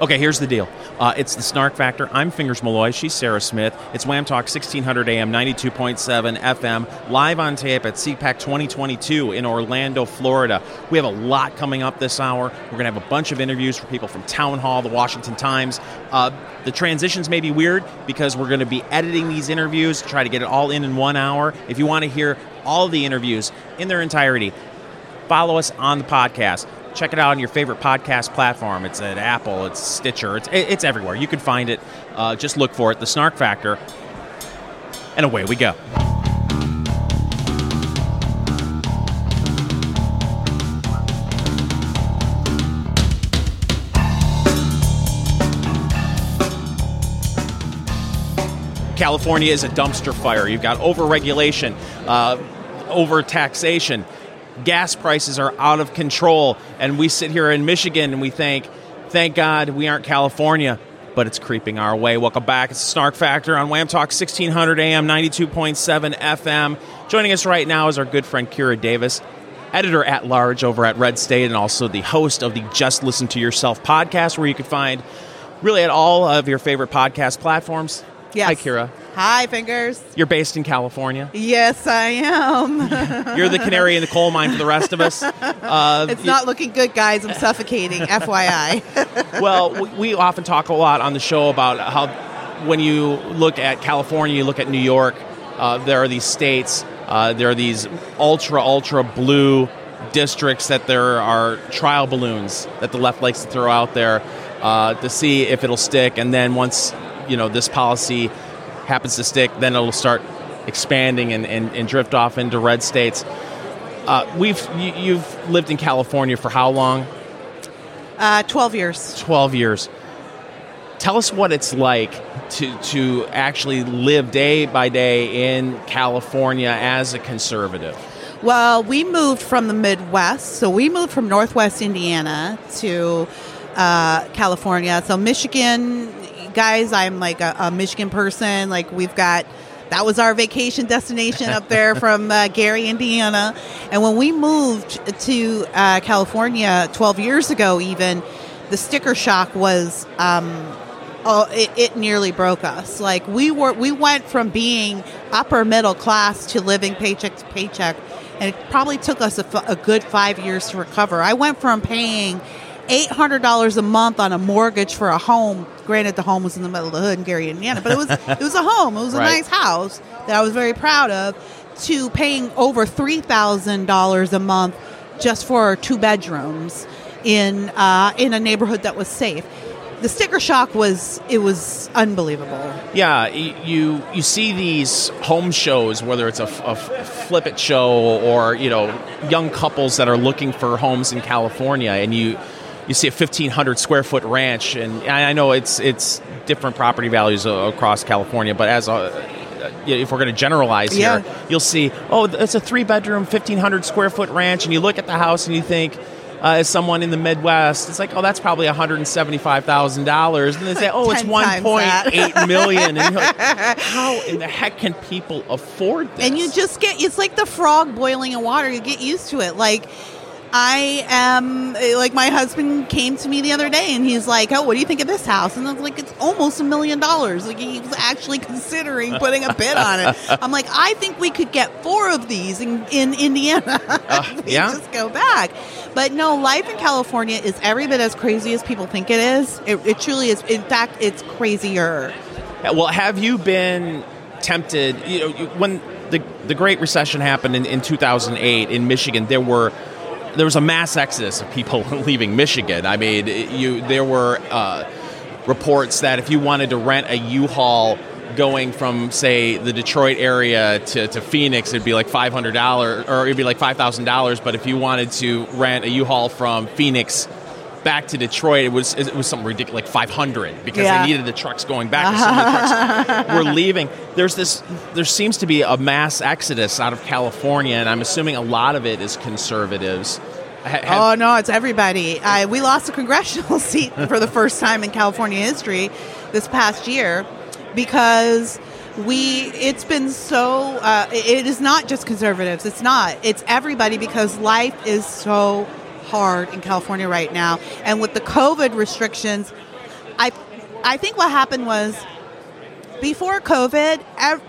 Okay, here's the deal. Uh, it's the Snark Factor. I'm Fingers Malloy. She's Sarah Smith. It's Wham Talk 1600 AM, 92.7 FM, live on tape at CPAC 2022 in Orlando, Florida. We have a lot coming up this hour. We're going to have a bunch of interviews for people from Townhall, the Washington Times. Uh, the transitions may be weird because we're going to be editing these interviews, try to get it all in in one hour. If you want to hear all the interviews in their entirety, follow us on the podcast check it out on your favorite podcast platform. It's at Apple, it's Stitcher, it's it's everywhere. You can find it. Uh, just look for it, the Snark Factor, and away we go. California is a dumpster fire. You've got overregulation, uh, over taxation gas prices are out of control. And we sit here in Michigan and we think, thank God we aren't California, but it's creeping our way. Welcome back. It's Snark Factor on Wham Talk 1600 AM, 92.7 FM. Joining us right now is our good friend Kira Davis, editor at large over at Red State, and also the host of the Just Listen to Yourself podcast, where you can find really at all of your favorite podcast platforms. Yes. Hi, Kira. Hi, Fingers. You're based in California. Yes, I am. You're the canary in the coal mine for the rest of us. Uh, it's not looking good, guys. I'm suffocating, FYI. well, we often talk a lot on the show about how when you look at California, you look at New York, uh, there are these states, uh, there are these ultra, ultra blue districts that there are trial balloons that the left likes to throw out there uh, to see if it'll stick. And then once you know this policy happens to stick, then it'll start expanding and, and, and drift off into red states. Uh, we've you, you've lived in California for how long? Uh, Twelve years. Twelve years. Tell us what it's like to to actually live day by day in California as a conservative. Well, we moved from the Midwest, so we moved from Northwest Indiana to uh, California. So Michigan guys, I'm like a, a Michigan person. Like we've got that was our vacation destination up there from uh, Gary, Indiana. And when we moved to uh, California 12 years ago, even the sticker shock was. Um, oh, it, it, nearly broke us. Like we were, we went from being upper middle class to living paycheck to paycheck, and it probably took us a, f- a good five years to recover. I went from paying eight hundred dollars a month on a mortgage for a home. Granted, the home was in the middle of the hood in Gary, Indiana, but it was it was a home. It was a right. nice house that I was very proud of. To paying over three thousand dollars a month just for two bedrooms in uh, in a neighborhood that was safe. The sticker shock was it was unbelievable. Yeah, you you see these home shows, whether it's a, a flip it show or you know young couples that are looking for homes in California, and you you see a 1500 square foot ranch and i know it's it's different property values across california but as a if we're going to generalize here you'll see oh it's a three bedroom 1500 square foot ranch and you look at the house and you think uh, as someone in the Midwest, it's like, oh, that's probably one hundred and seventy-five thousand dollars, and they say, oh, it's one point eight million, and you're like, how in the heck can people afford this? And you just get, it's like the frog boiling in water. You get used to it, like I am like my husband came to me the other day and he's like, "Oh, what do you think of this house?" And I was like, "It's almost a million dollars." Like he was actually considering putting a bid on it. I'm like, "I think we could get four of these in, in Indiana. Uh, yeah, just go back." But no, life in California is every bit as crazy as people think it is. It, it truly is. In fact, it's crazier. Well, have you been tempted? You know, when the the Great Recession happened in, in 2008 in Michigan, there were there was a mass exodus of people leaving Michigan. I mean, you there were uh, reports that if you wanted to rent a U-Haul going from say the Detroit area to, to Phoenix, it'd be like five hundred dollars, or it'd be like five thousand dollars. But if you wanted to rent a U-Haul from Phoenix back to Detroit, it was it was something ridiculous, like 500, because yeah. they needed the trucks going back. so many trucks were leaving. There's this. There seems to be a mass exodus out of California, and I'm assuming a lot of it is conservatives. Oh no, it's everybody. I, we lost a congressional seat for the first time in California history this past year because we it's been so uh, it is not just conservatives it's not it's everybody because life is so hard in California right now. And with the COVID restrictions, I I think what happened was before COVID, ev-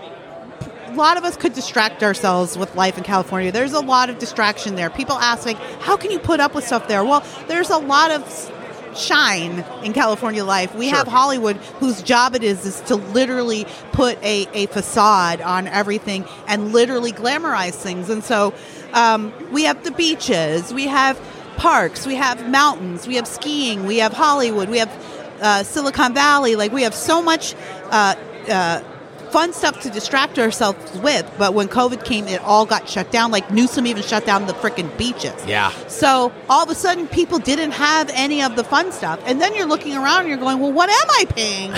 a lot of us could distract ourselves with life in California. There's a lot of distraction there. People ask like, "How can you put up with stuff there?" Well, there's a lot of shine in California life. We Sure. have Hollywood, whose job it is is to literally put a, a facade on everything and literally glamorize things. And so um, we have the beaches, we have parks, we have mountains, we have skiing, we have Hollywood, we have uh, Silicon Valley. Like we have so much. Uh, uh, fun stuff to distract ourselves with but when covid came it all got shut down like newsom even shut down the freaking beaches Yeah. so all of a sudden, people didn't have any of the fun stuff, and then you're looking around and you're going, "Well, what am I paying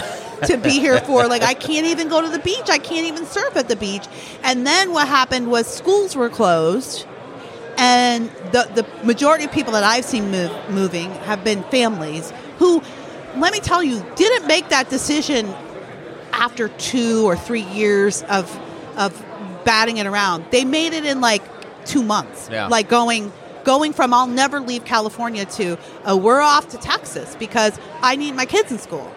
to be here for? Like, I can't even go to the beach. I can't even surf at the beach." And then what happened was schools were closed, and the the majority of people that I've seen move, moving have been families who, let me tell you, didn't make that decision after two or three years of of batting it around. They made it in like two months. Yeah. Like going going from I'll never leave California to uh, we're off to Texas because I need my kids in school.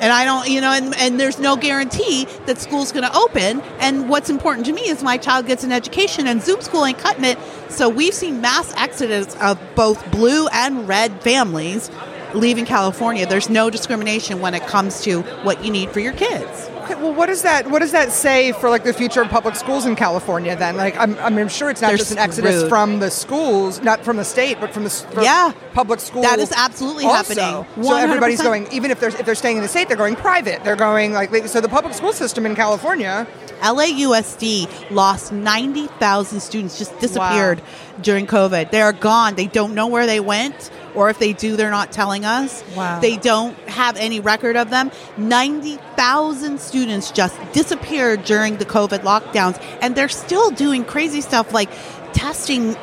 And I don't, you know, and, and there's no guarantee that school's going to open. And what's important to me is my child gets an education, and Zoom school ain't cutting it. So we've seen mass exodus of both blue and red families leaving California. There's no discrimination when it comes to what you need for your kids. Okay, well, what does that what does that say for like the future of public schools in California? Then, like, I'm, I mean, I'm sure it's not They're just an exodus from the schools, not from the state, but from the from Yeah. public schools. That is absolutely also. happening. So everybody's going, even if they're if they're staying in the state, they're going private. They're going like so the public school system in California. LAUSD lost 90,000 students, just disappeared during COVID. They are gone. They don't know where they went, or if they do, they're not telling us. Wow. They don't have any record of them. 90,000 students just disappeared during the COVID lockdowns, and they're still doing crazy stuff like testing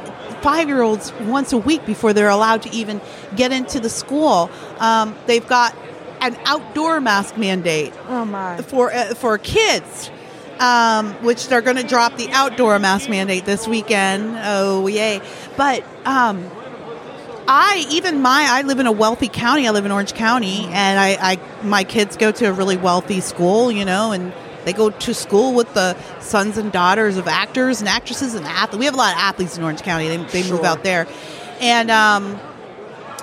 five year olds once a week before they're allowed to even get into the school. Um, they've got an outdoor mask mandate Oh my! for uh, for kids, um, which they're going to drop the outdoor mask mandate this weekend. Oh yay! But um, I even my I live in a wealthy county. I live in Orange County, and I, I my kids go to a really wealthy school, you know, and they go to school with the sons and daughters of actors and actresses and athletes. We have a lot of athletes in Orange County. They, they move out there, and um,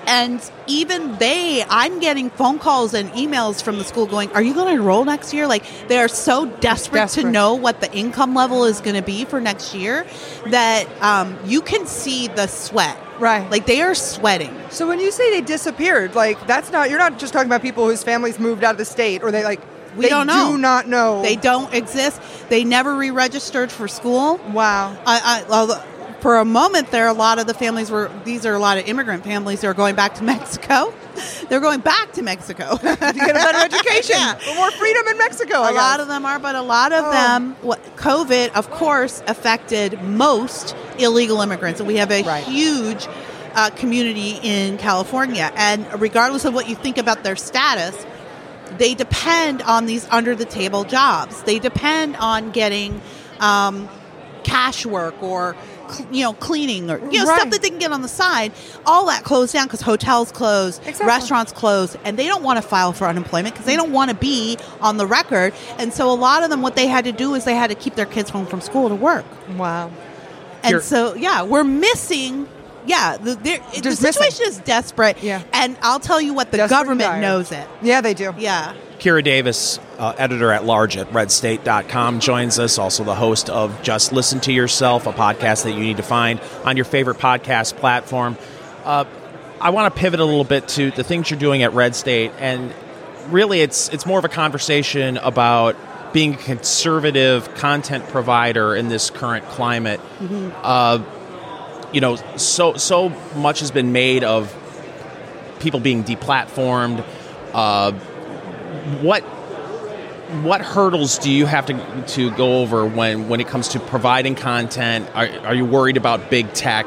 and even they, I'm getting phone calls and emails from the school going, Are you going to enroll next year? Like, they are so desperate, Desperate. to know what the income level is going to be for next year that um, you can see the sweat. Right. Like, they are sweating. So when you say they disappeared, like that's not you're not just talking about people whose families moved out of the state or they like We they don't know. do not know. They don't exist. They never re registered for school. wow. I, I, for a moment there, a lot of the families were, these are a lot of immigrant families that are going back to Mexico. They're going back to Mexico. To get a better education, Yeah. for more freedom in Mexico. A lot of them are, but a lot of Oh. them, what COVID, of course, affected most illegal immigrants, and we have a Right. huge uh, community in California. And regardless of what you think about their status, they depend on these under the table jobs. They depend on getting um, cash work or you know cleaning or you know Right. stuff that they can get on the side. All that closed down because hotels closed, Exactly. restaurants closed, and they don't want to file for unemployment because they don't want to be on the record. And so a lot of them, what they had to do is they had to keep their kids home from school to work. Wow. And You're- so, yeah, we're missing. Yeah, the, the Just situation is desperate. Yeah. and I'll tell you what, the Desperate government dire. knows it. Yeah, they do. Yeah. Kira Davis, uh, editor at large at redstate.com, joins us, also the host of Just Listen to Yourself, a podcast that you need to find on your favorite podcast platform. Uh, I want to pivot a little bit to the things you're doing at Red State, and really it's, it's more of a conversation about being a conservative content provider in this current climate. Uh, you know, so so much has been made of people being deplatformed. Uh, what what hurdles do you have to to go over when when it comes to providing content? Are, are you worried about big tech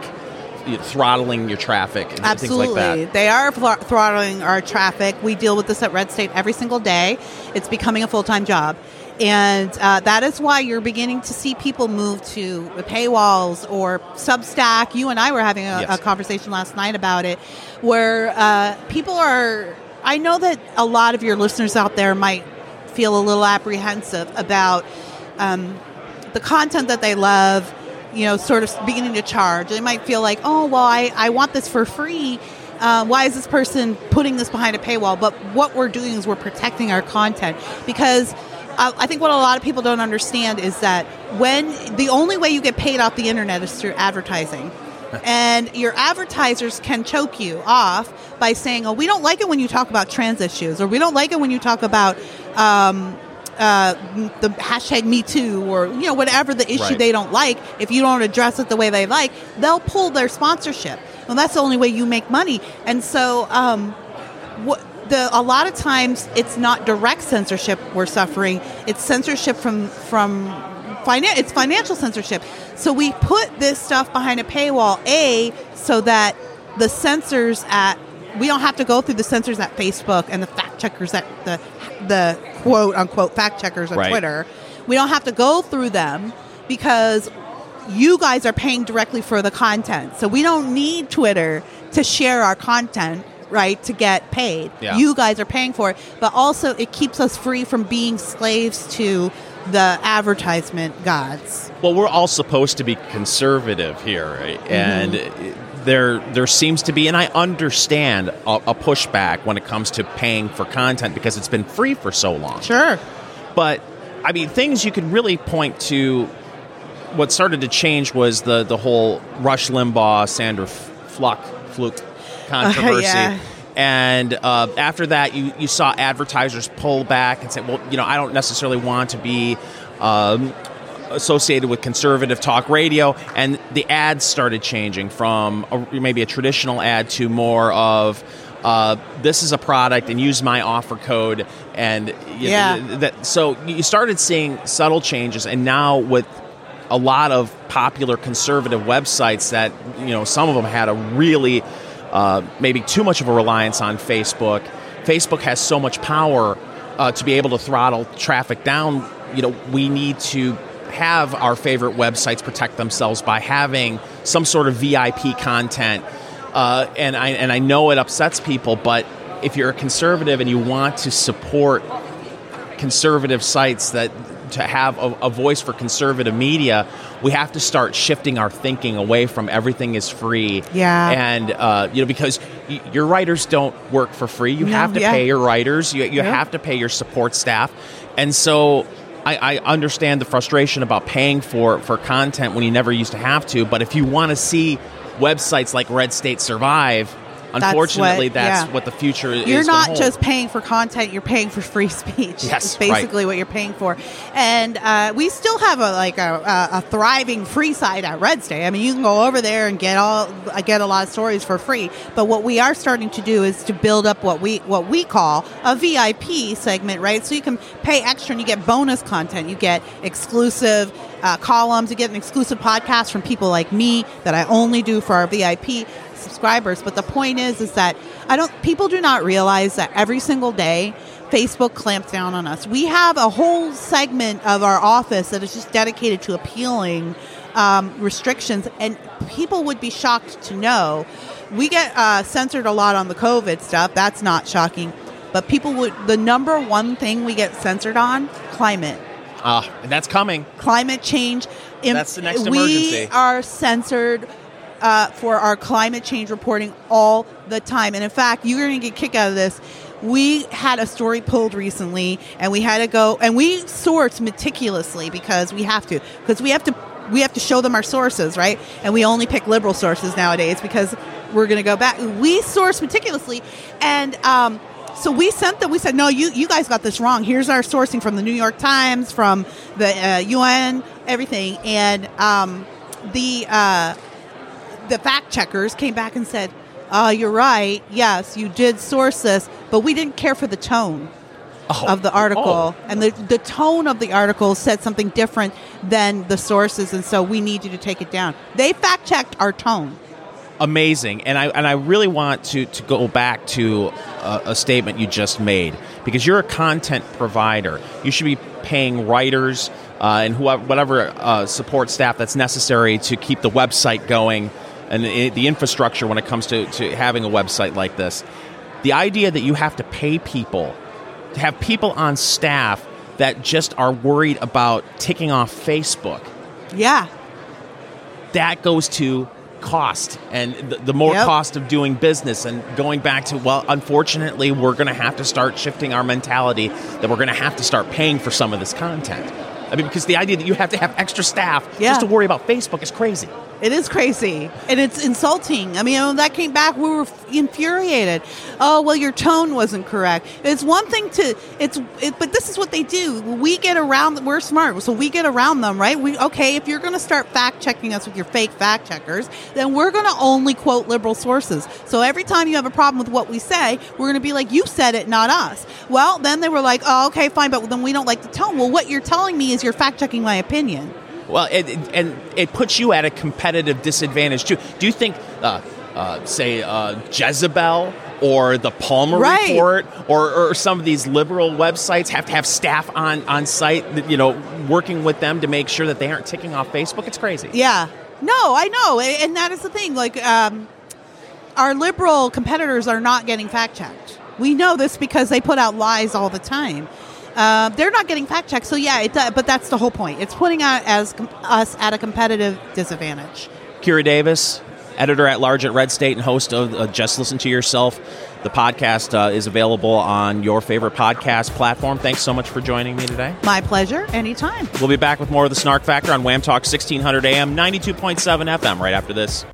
throttling your traffic and Absolutely. things like that? They are thr- throttling our traffic. We deal with this at Red State every single day. It's becoming a full time job. And uh, that is why you're beginning to see people move to paywalls or Substack. You and I were having a, Yes. a conversation last night about it, where uh, people are I know that a lot of your listeners out there might feel a little apprehensive about um, the content that they love, you know, sort of beginning to charge. They might feel like, oh, well, I, I want this for free. Uh, why is this person putting this behind a paywall? But what we're doing is we're protecting our content because I think what a lot of people don't understand is that when the only way you get paid off the internet is through advertising. and your advertisers can choke you off by saying, "Oh, we don't like it when you talk about trans issues, or we don't like it when you talk about um, uh, the hashtag Me Too, or you know whatever the issue Right. they don't like. If you don't address it the way they like, they'll pull their sponsorship. Well, that's the only way you make money. And so, um, what the a lot of times it's not direct censorship we're suffering it's censorship from from finan- it's financial censorship so we put this stuff behind a paywall a so that the censors at we don't have to go through the censors at facebook and the fact checkers at the the quote unquote fact checkers on Right. twitter we don't have to go through them because you guys are paying directly for the content. So we don't need Twitter to share our content, right, to get paid. Yeah. You guys are paying for it. But also, it keeps us free from being slaves to the advertisement gods. Well, we're all supposed to be conservative here, right? and mm-hmm. there there seems to be, and I understand a, a pushback when it comes to paying for content because it's been free for so long. Sure. But I mean, things you could really point to. What started to change was the the whole Rush Limbaugh, Sandra Fluck, Fluke controversy. yeah. And uh, after that, you, you saw advertisers pull back and say, well, you know, I don't necessarily want to be um, associated with conservative talk radio. And the ads started changing from a, maybe a traditional ad to more of, uh, this is a product and use my offer code. And Yeah. that, so you started seeing subtle changes. And now with a lot of popular conservative websites that you know some of them had a really uh, maybe too much of a reliance on Facebook. Facebook has so much power uh, to be able to throttle traffic down. You know, we need to have our favorite websites protect themselves by having some sort of VIP content. Uh, and I and I know it upsets people, but if you're a conservative and you want to support conservative sites that to have a, a voice for conservative media, we have to start shifting our thinking away from everything is free. Yeah. and uh, you know because y- your writers don't work for free. You No, have to yeah. pay your writers. You you Yeah. have to pay your support staff, and so. I, I understand the frustration about paying for, for content when you never used to have to, but if you want to see websites like Red State survive, unfortunately, what- that's yeah. what the future is. You're not just paying for content; you're paying for free speech. Yes, basically what you're paying for. And uh, we still have a like a, a, a thriving free site at Red State. I mean, you can go over there and get all uh, get a lot of stories for free. But what we are starting to do is to build up what we what we call a VIP segment, right? So you can pay extra and you get bonus content. You get exclusive uh, columns. You get an exclusive podcast from people like me that I only do for our VIP subscribers. But the point is, is that I don't. People do not realize that every single day, Facebook clamps down on us. We have a whole segment of our office that is just dedicated to appealing um, restrictions, and people would be shocked to know we get uh, censored a lot on the COVID stuff. That's not shocking. But people would the number one thing we get censored on climate Ah, and that's coming. climate change. Im- That's the next emergency. we are censored uh, for our climate change reporting all the time. And in fact, you're going to get a kick out of this. We had a story pulled recently, and we had to go and we source meticulously because we have to because we have to we have to show them our sources, right? And we only pick liberal sources nowadays because we're going to go back. We source meticulously, and um, so we sent them. We said, "No, you you guys got this wrong. Here's our sourcing from the New York Times, from the uh, UN, everything." And um, the uh, the fact checkers came back and said, "Uh, you're right. Yes, you did source this, but we didn't care for the tone." Oh. Of the article, Oh. and the the tone of the article said something different than the sources, and so we need you to take it down. They fact checked our tone. amazing and i and i really want to to go back to a, a statement you just made because you're a content provider you should be paying writers uh, and whoever, whatever uh, support staff that's necessary to keep the website going and the infrastructure when it comes to, to having a website like this the idea that you have to pay people to have people on staff that just are worried about ticking off Facebook Yeah. that goes to cost and the, the more Yep. cost of doing business and going back to well unfortunately we're going to have to start shifting our mentality that we're going to have to start paying for some of this content i mean because the idea that you have to have extra staff Yeah. just to worry about facebook is crazy It is crazy and it's insulting. I mean, when that came back, we were infuriated. Oh, well, your tone wasn't correct. It's one thing to it's, it, but this is what they do. We get around. We're smart, so we get around them, right? We okay. If you're going to start fact checking us with your fake fact checkers, then we're going to only quote liberal sources. So every time you have a problem with what we say, we're going to be like, "You said it, not us." Well, then they were like, "Oh, okay, fine," but then we don't like the tone. Well, what you're telling me is you're fact checking my opinion. Well, it, it- and it puts you at a competitive disadvantage too. Do you think, uh, uh, say, uh, Jezebel or the Palmer Right. Report or, or some of these liberal websites have to have staff on on site, you know, working with them to make sure that they aren't ticking off Facebook? It's crazy. Yeah. No, I know. And that is the thing. Like, um, our liberal competitors are not getting fact checked. We know this because they put out lies all the time. Uh, they're not getting fact checked. So, yeah, it, does- but that's the whole point. It's putting out as com- us at a competitive disadvantage. Kira Davis, editor at large at Red State and host of uh, Just Listen to Yourself. The podcast uh, is available on your favorite podcast platform. Thanks so much for joining me today. My pleasure. Anytime. We'll be back with more of the Snark Factor on Wham Talk 1600 AM, 92.7 FM right after this.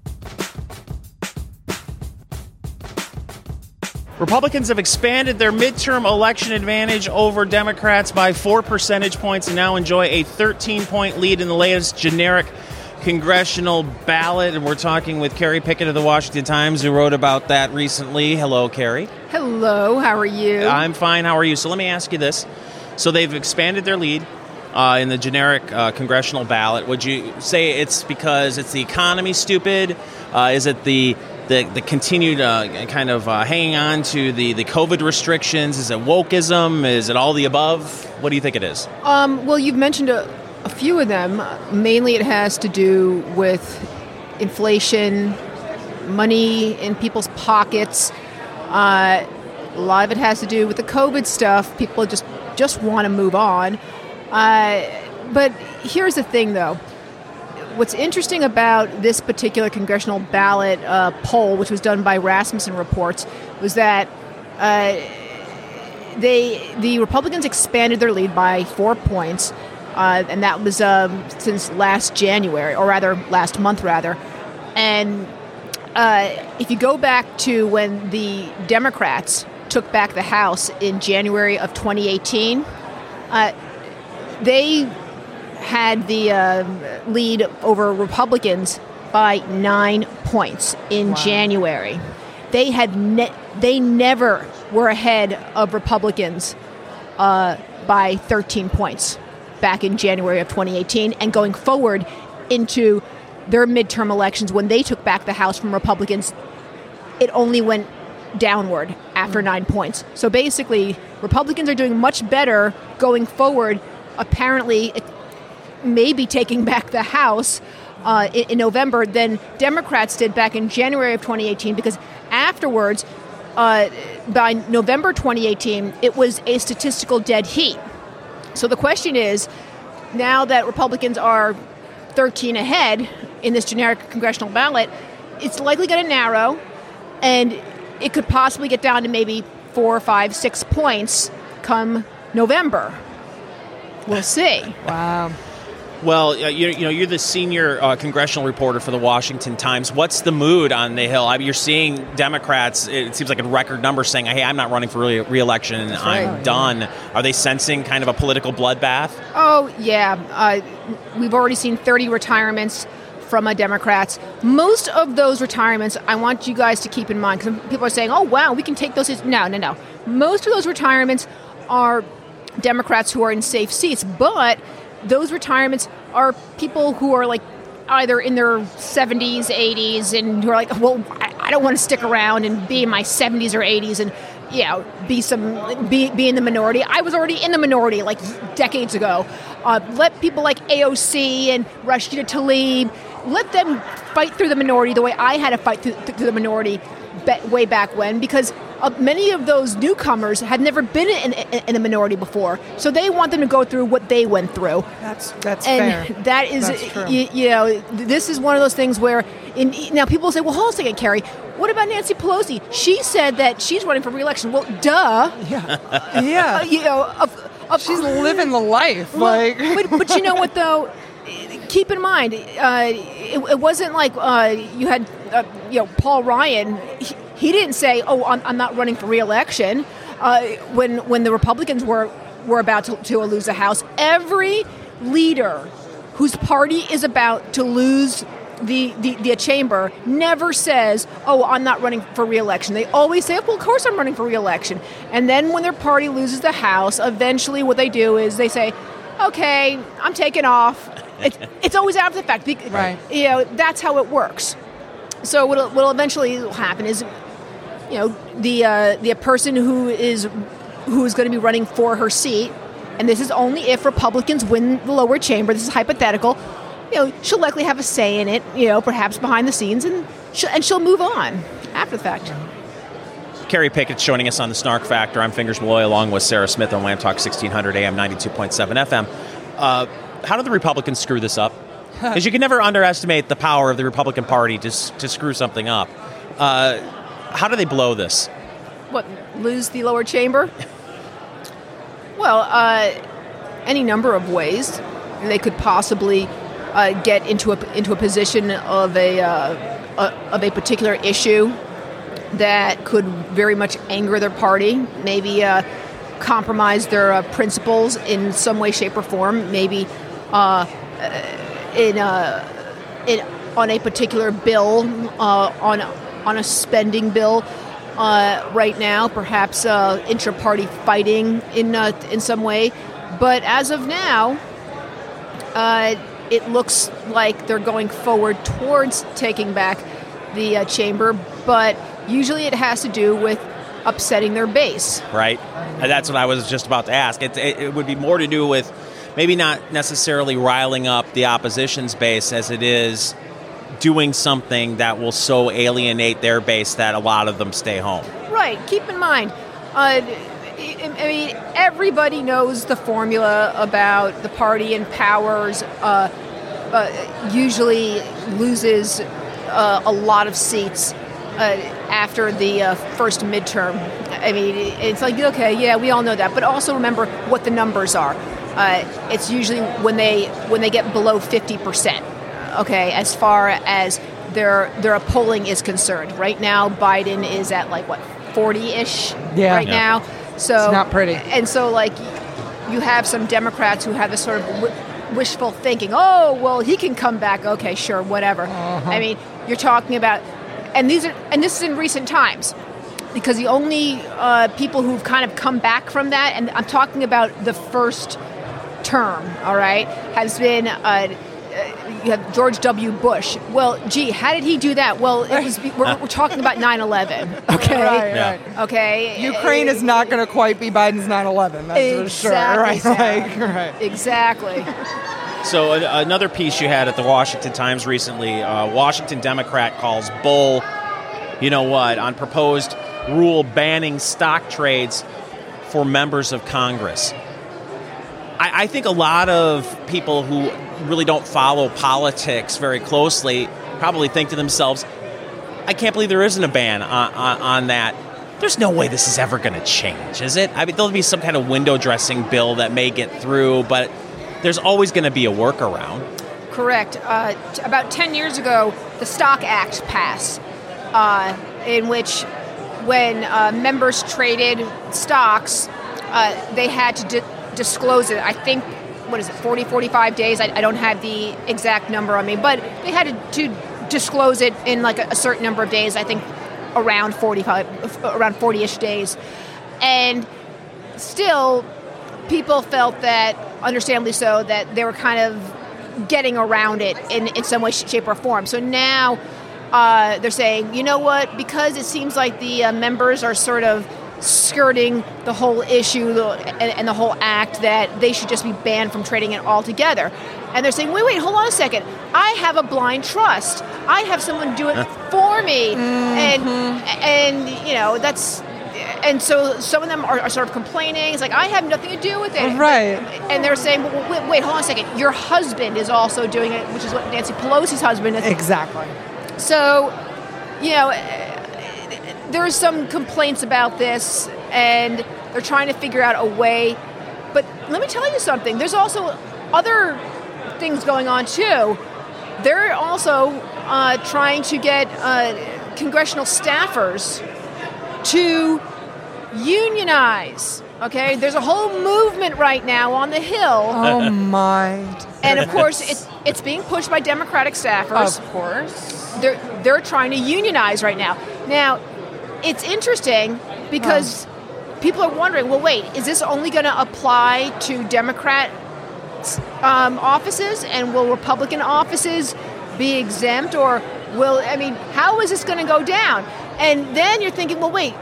Republicans have expanded their midterm election advantage over Democrats by four percentage points and now enjoy a 13 point lead in the latest generic congressional ballot. And we're talking with Kerry Picket of the Washington Times, who wrote about that recently. Hello, Kerry. Hello, how are you? I'm fine. How are you? So let me ask you this. So they've expanded their lead uh, in the generic uh, congressional ballot. Would you say it's because it's the economy stupid? Uh, is it the the, the continued uh, kind of uh, hanging on to the, the COVID restrictions? Is it wokeism? Is it all the above? What do you think it is? um, well, you've mentioned a, a few of them. Mainly, it has to do with inflation, money in people's pockets. Uh, a lot of it has to do with the COVID stuff. People just just want to move on. Uh, but here's the thing, though. What's interesting about this particular congressional ballot uh, poll, which was done by Rasmussen Reports, was that uh, they the Republicans expanded their lead by four points, uh, and that was um, since last January, or rather last month, rather. And uh, if you go back to when the Democrats took back the House in January of 2018, uh, they had the uh, lead over Republicans by nine points in January. They had ne- they never were ahead of Republicans uh, by 13 points back in January of 2018, and going forward into their midterm elections when they took back the House from Republicans, it only went downward after nine points. So basically, Republicans are doing much better going forward. Apparently, maybe taking back the House uh, in, in November than Democrats did back in January of 2018 because afterwards, uh, by November 2018, it was a statistical dead heat. So the question is now that Republicans are 13 ahead in this generic congressional ballot, it's likely going to narrow and it could possibly get down to maybe four, five, six points come November. We'll see. Wow. Well, uh, you, you know, you're the senior uh, congressional reporter for the Washington Times. What's the mood on the Hill? I mean, you're seeing Democrats. It seems like a record number saying, "Hey, I'm not running for re- reelection. I'm right. done." Are they sensing kind of a political bloodbath? Oh, yeah. Uh, we've already seen 30 retirements from uh, Democrats. Most of those retirements, I want you guys to keep in mind because people are saying, oh, wow, we can take those. as-" No, no, no. Most of those retirements are Democrats who are in safe seats, but those retirements are people who are like either in their 70s, 80s, and who are like, well, I, I don't want to stick around and be in my 70s or 80s and you know, be some be, be in the minority. I was already in the minority like decades ago. Uh, let people like AOC and Rashida Tlaib let them fight through the minority the way I had to fight through, through the minority way back when because uh, many of those newcomers had never been in, in, in, a minority before, so they want them to go through what they went through. That's that's and fair. that is, you, you, know, this is one of those things where in, now people say, well, hold on a second, Kerry. What about Nancy Pelosi? She said that she's running for reelection. Well, duh. Yeah, yeah. Uh, you know, of, of, she's living the life. Well, like, but, but you know what though? Keep in mind, uh, it, it, wasn't like uh, you had, uh, you know, Paul Ryan. He, he didn't say, "Oh, I'm, I'm not running for reelection." Uh, when when the Republicans were were about to, to lose the House, every leader whose party is about to lose the, the, the chamber never says, oh, I'm not running for reelection. They always say, well, of course I'm running for reelection. And then when their party loses the House, eventually what they do is they say, okay, I'm taking off. It's, it's always after the fact. Right. You know, that's how it works. So what will eventually happen is you know the uh, the person who is who is going to be running for her seat, and this is only if Republicans win the lower chamber. This is hypothetical. You know, she'll likely have a say in it. You know, perhaps behind the scenes, and she'll, and she'll move on after the fact. Kerry Picket's joining us on the Snark Factor. I'm Fingers Malloy, along with Sarah Smith on Wham Talk 1600 AM 92.7 FM. Uh, how did the Republicans screw this up? Because you can never underestimate the power of the Republican Party to, to screw something up. Uh, how do they blow this? What lose the lower chamber? well, uh, any number of ways they could possibly uh, get into a into a position of a, uh, a, of a particular issue that could very much anger their party. Maybe uh, compromise their uh, principles in some way, shape, or form. Maybe uh, in in on a particular bill on on a spending bill uh, right now, perhaps uh, intra-party fighting in uh, in some way. But as of now, uh, it looks like they're going forward towards taking back the uh, chamber. But usually, it has to do with upsetting their base. Right. And that's what I was just about to ask. It, it, it would be more to do with maybe not necessarily riling up the opposition's base as it is doing something that will so alienate their base that a lot of them stay home. Right. Keep in mind, uh, I mean, everybody knows the formula about the party in powers uh, uh, usually loses uh, a lot of seats uh, after the uh, first midterm. I mean, it's like, okay, yeah, we all know that, but also remember what the numbers are. it's usually when they when they get below 50 percent okay, as far as their their polling is concerned. Right now, Biden is at like what forty ish yeah. right yeah. now. So it's not pretty. And so like you have some Democrats who have this sort of w- wishful thinking. Oh well, he can come back. Okay, sure, whatever. Uh-huh. I mean, you're talking about, and these are and this is in recent times. Because the only uh, people who've kind of come back from that, and I'm talking about the first term, all right, has been uh, you have George W. Bush. Well, gee, how did he do that? Well, it was we're, we're talking about 9/11. Okay, right, yeah. right. Okay, Ukraine is not going to quite be Biden's 9/11. That's exactly, for sure. Right, exactly. Like, right. exactly. So uh, another piece you had at the Washington Times recently, uh, Washington Democrat calls bull. You know what? On proposed rule banning stock trades for members of Congress. I, I think a lot of people who really don't follow politics very closely probably think to themselves, I can't believe there isn't a ban on, on, on that. There's no way this is ever going to change, is it? I mean, there'll be some kind of window dressing bill that may get through, but there's always going to be a workaround. Correct. Uh, t- about 10 years ago, the Stock Act passed, uh, in which when uh, members traded stocks, uh, they had to di- disclose it. I think what is it 40 45 days? I, I, don't have the exact number on me but they had to, to disclose it in like a, a, certain number of days i think around 45 around 40ish days. And still people felt that understandably so that they were kind of getting around it in, in some way shape or form. So now uh, they're saying you know what? Because it seems like the uh, members are sort of skirting the whole issue and the whole act that they should just be banned from trading it altogether. And they're saying, wait, wait, hold on a second. I have a blind trust. I have someone do it for me. Mm-hmm. And, and, you know, that's, and so some of them are, are sort of complaining. It's like I have nothing to do with it, Right. And they're saying, well, wait, wait, hold on a second. Your husband is also doing it, which is what Nancy Pelosi's husband is. Exactly. So, you know, there's some complaints about this, and they're trying to figure out a way. But let me tell you something. There's also other things going on too. They're also uh, trying to get uh, congressional staffers to unionize. Okay, there's a whole movement right now on the Hill, Oh my. and of course, it's it's being pushed by Democratic staffers Of course. they're they're trying to unionize right now. Now, it's interesting because people are wondering, well, wait, is this only going to apply to Democrat um, offices, and will Republican offices be exempt, or will I mean, how is this going to go down? And then you're thinking, well, wait.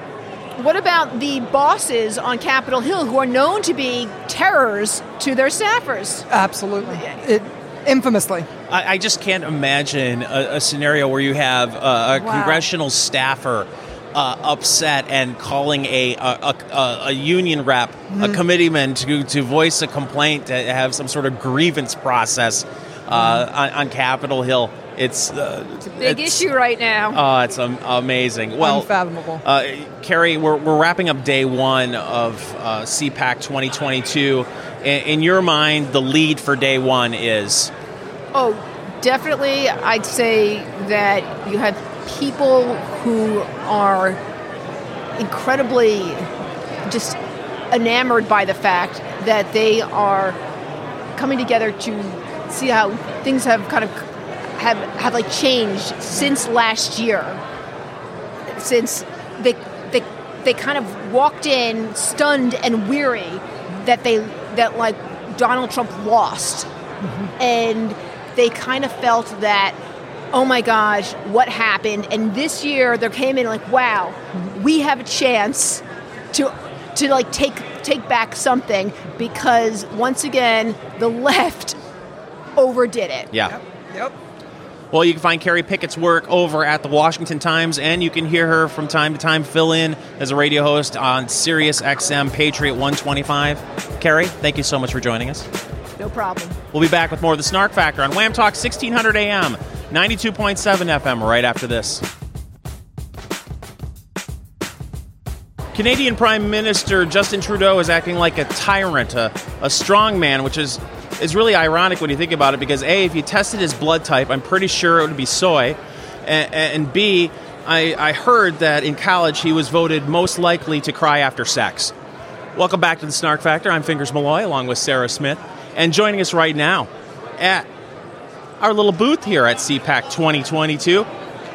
What about the bosses on Capitol Hill who are known to be terrors to their staffers? Absolutely. It, infamously. I, I just can't imagine a, a scenario where you have uh, a Wow. congressional staffer uh, upset and calling a a, a, a union rep, Mm-hmm. a committeeman, to to voice a complaint, to have some sort of grievance process uh, Mm-hmm. on, on Capitol Hill. It's uh, it's Big issue right now. Oh, it's um, amazing. Well, Unfathomable. Uh, Kerry, we're, we're wrapping up day one of uh, CPAC 2022. In, in your mind, the lead for day one is Oh, definitely. I'd say that you have people who are incredibly just enamored by the fact that they are coming together to see how things have kind of have have like changed since last year. Since they they they kind of walked in stunned and weary that they that like Donald Trump lost mm-hmm. and they kind of felt that oh my gosh what happened and this year there came in like wow we have a chance to to like take take back something because once again the left overdid it yeah. Yep. Well, you can find Kerry Picket's work over at the Washington Times, and you can hear her from time to time fill in as a radio host on Sirius XM Patriot 125. Kerry, thank you so much for joining us. No problem We'll be back with more of the Snark Factor on Wham Talk 1600 AM, 92.7 FM right after this. Canadian Prime Minister Justin Trudeau is acting like a tyrant, a, a strong man, which is is really ironic when you think about it because A, if you tested his blood type, I'm pretty sure it would be soy. And, and B, I, I heard that in college he was voted most likely to cry after sex. Welcome back to the Snark Factor. I'm Fingers Malloy along with Sarah Smith. And joining us right now at our little booth here at CPAC 2022,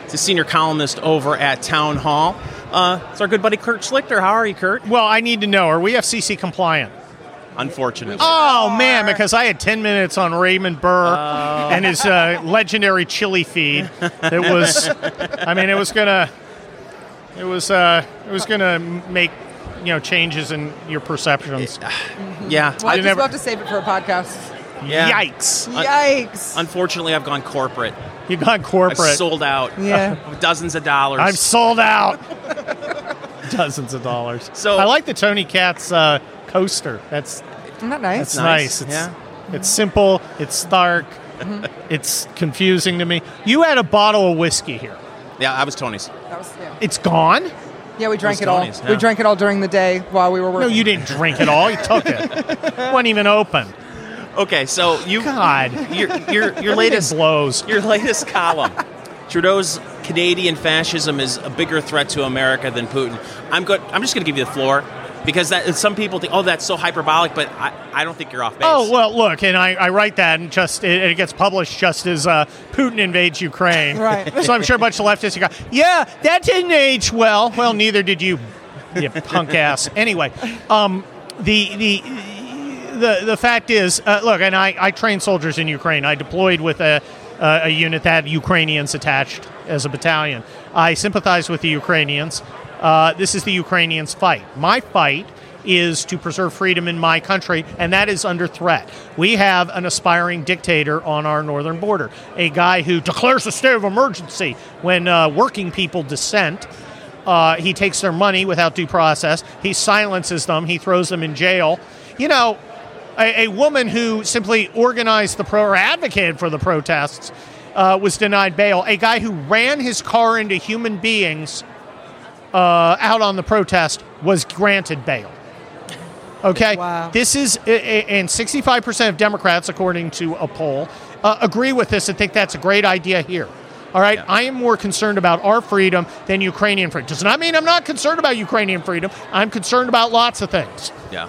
it's a senior columnist over at Townhall. Uh, it's our good buddy Kurt Schlichter. How are you, Kurt? Well, I need to know: Are we FCC compliant? Unfortunately. Oh man, because I had ten minutes on Raymond Burr and his uh, legendary chili feed. It was, I mean, it was gonna, it was, uh, it was gonna make, you know, changes in your perceptions. yeah. Well, I I just never. about to save it for a podcast. Yeah. Yikes! Yikes. Unfortunately, I've gone corporate. You got I've corporate. sold out. Yeah. Dozens of dollars. I've sold out. Dozens of dollars. So- I like the Tony Katz uh, coaster. That's Isn't that nice? That's nice. nice. It's, Yeah. it's simple. It's stark. Mm-hmm. It's confusing to me. You had a bottle of whiskey here. yeah, I was Tony's. That was, yeah. It's gone. Yeah, we drank was it all. Yeah. We drank it all during the day while we were working. No, you didn't drink it all. You took it. wasn't even open. Okay, so you God. your your your latest blows. your latest column. Trudeau's Canadian fascism is a bigger threat to America than Putin. I'm good. I'm just going to give you the floor because that some people think, oh, that's so hyperbolic, but I, I don't think you're off base. Oh well, look, and I, I write that, and just it, it gets published just as uh, Putin invades Ukraine. Right. So I'm sure a bunch of leftists are going, yeah, that didn't age well. Well, neither did you, you punk ass. Anyway, um, the the. The, the fact is, uh, look, and I, I trained soldiers in Ukraine. I deployed with a, uh, a unit that had Ukrainians attached as a battalion. I sympathize with the Ukrainians. Uh, this is the Ukrainians' fight. My fight is to preserve freedom in my country, and that is under threat. We have an aspiring dictator on our northern border, a guy who declares a state of emergency when uh, working people dissent. Uh, he takes their money without due process. He silences them. He throws them in jail. You know, a, a woman who simply organized the pro or advocated for the protests uh, was denied bail. A guy who ran his car into human beings uh, out on the protest was granted bail. Okay, Wow. this is a- a- and 65% of Democrats, according to a poll, uh, agree with this and think that's a great idea here. All right, I am more concerned about our freedom than Ukrainian freedom. Does not mean I'm not concerned about Ukrainian freedom. I'm concerned about lots of things Yeah.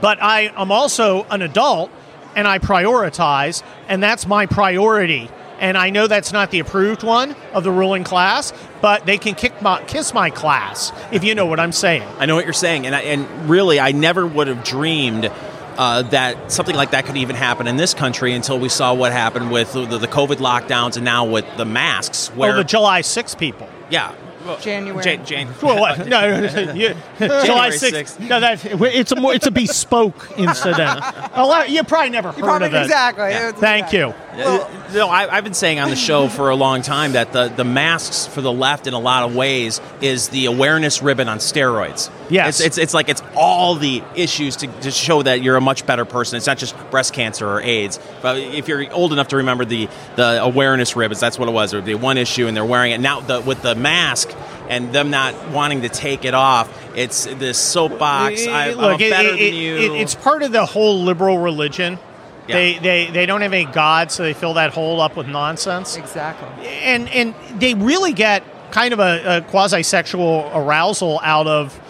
but I am also an adult and I prioritize, and that's my priority. And I know that's not the approved one of the ruling class, but they can kick my, kiss my class, if you know what I'm saying. I know what you're saying, and I, and really, I never would have dreamed uh, that something like that could even happen in this country until we saw what happened with the, the COVID lockdowns and now with the masks. Where Or the July 6 people. yeah, January. Jan, Jan, Well, what? No, no, no, you- July 6th. 6th. No, that, it's a more, it's a bespoke incident. A lot, you probably never heard Probably of it. exactly. It's- Thank you. Uh, no, I, I've been saying on the show for a long time that the, the masks for the left, in a lot of ways, is the awareness ribbon on steroids. Yes. it's, it's, it's like it's all the issues to, to show that you're a much better person. It's not just breast cancer or AIDS. But if you're old enough to remember the the awareness ribbons, that's what it was. Or the one issue, and they're wearing it now. The, with the mask and them not wanting to take it off, it's this soapbox. I, I'm Look, it- better it- than you. it- it's part of the whole liberal religion. Yeah. They, they they don't have any God, so they fill that hole up with nonsense. Exactly. And and they really get kind of a, a quasi sexual arousal out of,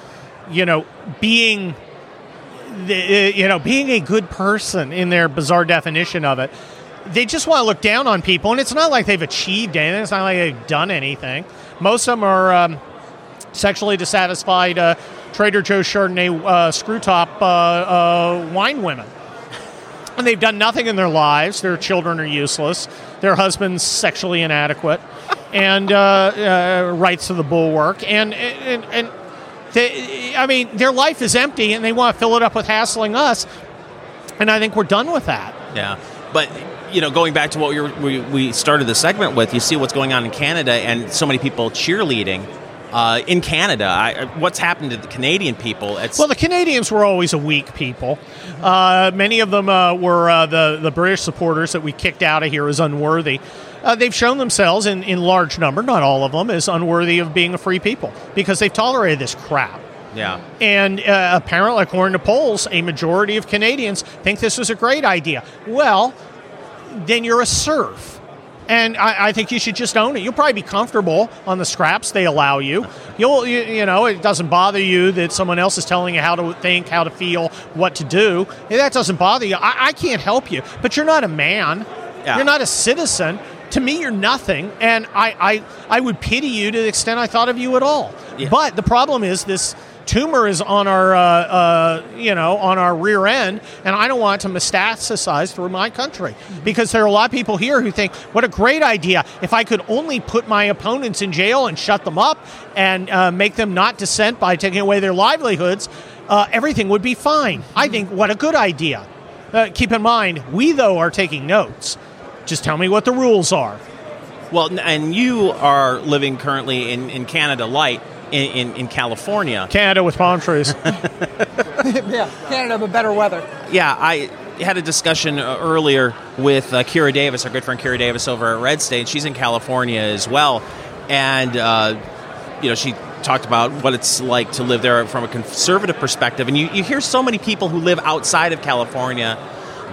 you know, being, the, you know, being a good person in their bizarre definition of it. They just want to look down on people, and it's not like they've achieved anything. It's not like they've done anything. Most of them are. Um, sexually dissatisfied uh, Trader Joe's Chardonnay uh, screw top uh, uh, wine women. And they've done nothing in their lives. Their children are useless. Their husband's sexually inadequate, and uh, uh, writes to the bulwark. And and and they, I mean, their life is empty, and they want to fill it up with hassling us. And I think we're done with that. Yeah, but you know, going back to what we, were, we we started the segment with, you see what's going on in Canada, and so many people cheerleading uh, in Canada. I, what's happened to the Canadian people? It's Well, the Canadians were always a weak people. Uh, many of them uh, were uh, the the British supporters that we kicked out of here as unworthy. Uh, they've shown themselves in, in large number, not all of them, as unworthy of being a free people because they've tolerated this crap. yeah, And uh, apparently, according to polls, a majority of Canadians think this was a great idea. Well, then you're a serf. And I, I think you should just own it. You'll probably be comfortable on the scraps they allow you. You'll, you, you know, it doesn't bother you that someone else is telling you how to think, how to feel, what to do. That doesn't bother you. I, I can't help you, but you're not a man. Yeah. You're not a citizen. To me, you're nothing, and I, I, I would pity you to the extent I thought of you at all. Yeah. But the problem is this tumor is on our, uh, uh, you know, on our rear end, and I don't want it to metastasize through my country because there are a lot of people here who think, "What a great idea! If I could only put my opponents in jail and shut them up and uh, make them not dissent by taking away their livelihoods, uh, everything would be fine." I think, what a good idea. Uh, keep in mind, we though are taking notes. Just tell me what the rules are. well, and you are living currently in, in Canada Light in, in, in California. Canada with palm trees. yeah. Canada, but better weather. Yeah, I had a discussion uh, earlier with uh, Kira Davis, our good friend Kira Davis over at Red State. She's in California as well, and uh, you know she talked about what it's like to live there from a conservative perspective. And you, you hear so many people who live outside of California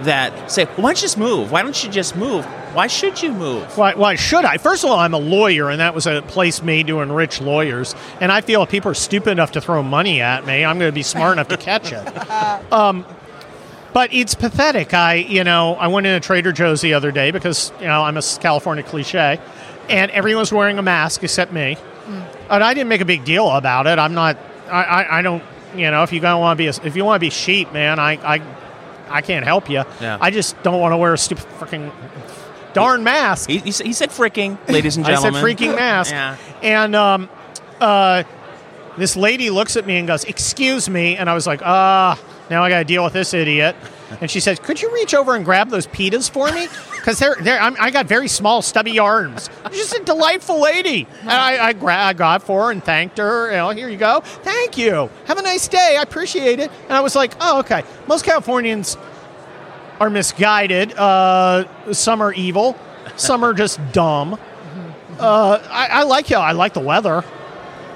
that say, well, "Why don't you just move? Why don't you just move? Why should you move?" Why, why should I? First of all, I'm a lawyer, and that was a place made to enrich lawyers. And I feel if people are stupid enough to throw money at me, I'm going to be smart enough to catch it. Um, but it's pathetic. I, you know, I went into Trader Joe's the other day because you know I'm a California cliche, and everyone's wearing a mask except me. And I didn't make a big deal about it. I'm not. I, I, I don't. You know, if you don't want to be, a, if you want to be sheep, man, I, I, I can't help you. Yeah. I just don't want to wear a stupid freaking darn mask. He, he, said- he said freaking, ladies and gentlemen. I said freaking mask. Yeah. And um, uh, this lady looks at me and goes, "Excuse me," and I was like, "Ah, now I got to deal with this idiot." And she says, "Could you reach over and grab those pitas for me?" Because they're, they're I'm, I got very small, stubby arms. She's just a delightful lady, and I I, gra- I got for her and thanked her. You know, here you go, thank you. Have a nice day. I appreciate it. And I was like, oh, okay. Most Californians are misguided. Uh, some are evil. Some are just dumb. Uh, I, I like you. I like the weather.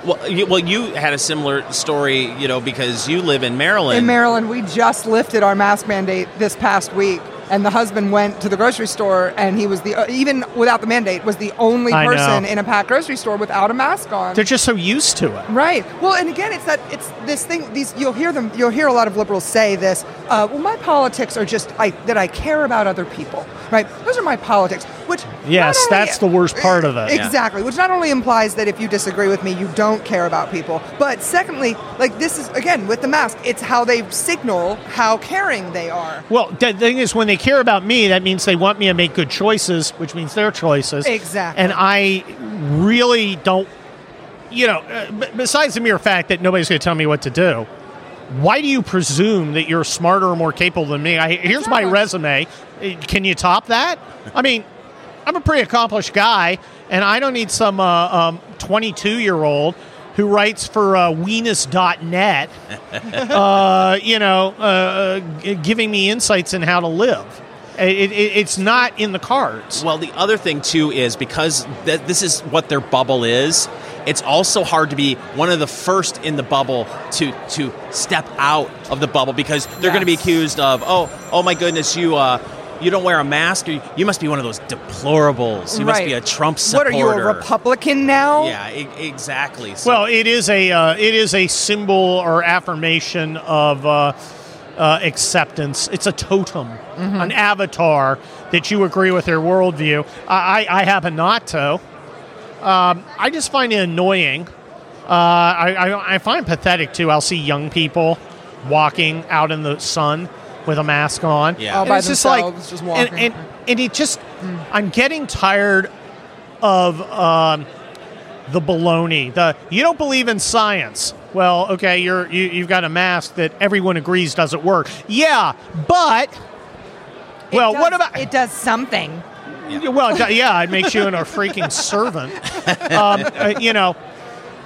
Well, you, well, you had a similar story, you know, because you live in Maryland. In Maryland, we just lifted our mask mandate this past week, and the husband went to the grocery store, and he was the uh, even without the mandate was the only I know. person in a packed grocery store without a mask on. They're just so used to it. Right. Well, and again, it's that it's this thing. These you'll hear them. You'll hear a lot of liberals say this. Uh, well, my politics are just I, that I care about other people. Right. Those are my politics. Which Yes, only- that's the worst part of it. Exactly. Which not only implies that if you disagree with me, you don't care about people, but secondly, like this is again with the mask, it's how they signal how caring they are. Well, the thing is, when they care about me, that means they want me to make good choices, which means their choices. Exactly. And I really don't, you know, uh, besides the mere fact that nobody's going to tell me what to do, why do you presume that you're smarter or more capable than me? I, here's my resume. Uh, Can you top that? I mean, I'm a pretty accomplished guy, and I don't need some 22 year old who writes for uh, Weenus.net, uh, you know, uh, uh, giving me insights in how to live. It, it, it's not in the cards. Well, the other thing too is because th- this is what their bubble is. It's also hard to be one of the first in the bubble to to step out of the bubble because they're going to be accused of oh oh my goodness you uh you don't wear a mask or you must be one of those deplorables you must be a Trump supporter. What are you, a Republican now? yeah e- exactly so, Well, it is a uh, it is a symbol or affirmation of uh, uh, acceptance. It's a totem, an avatar that you agree with their worldview. I, I, I happen not to. Um, I just find it annoying. Uh, I, I, I find pathetic too. I'll see young people walking out in the sun with a mask on. Yeah. All And by it's just like, just and, walking. and, and it just, I'm getting tired of um, the baloney. The you don't believe in science. Well, okay, you're you, you've got a mask that everyone agrees doesn't work. Yeah, but It well, does- what about it? Does something? well, yeah, it makes you into a freaking servant. Um, uh, you know,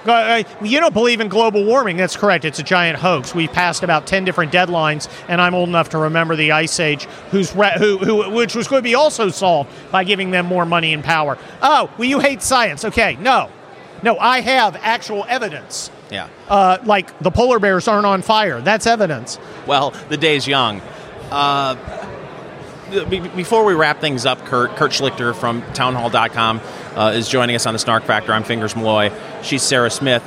uh, uh, you don't believe in global warming. That's correct. It's a giant hoax. We've passed about ten different deadlines, and I'm old enough to remember the ice age, who's re- who, who, which was going to be also solved by giving them more money and power. Oh, well, you hate science. Okay, no, no, I have actual evidence. yeah Uh, like the polar bears aren't on fire. That's evidence. Well, the day's young. Uh, before we wrap things up, Kurt, Kurt Schlichter from townhall.com uh, is joining us on the Snark Factor. I'm Fingers Malloy. She's Sarah Smith.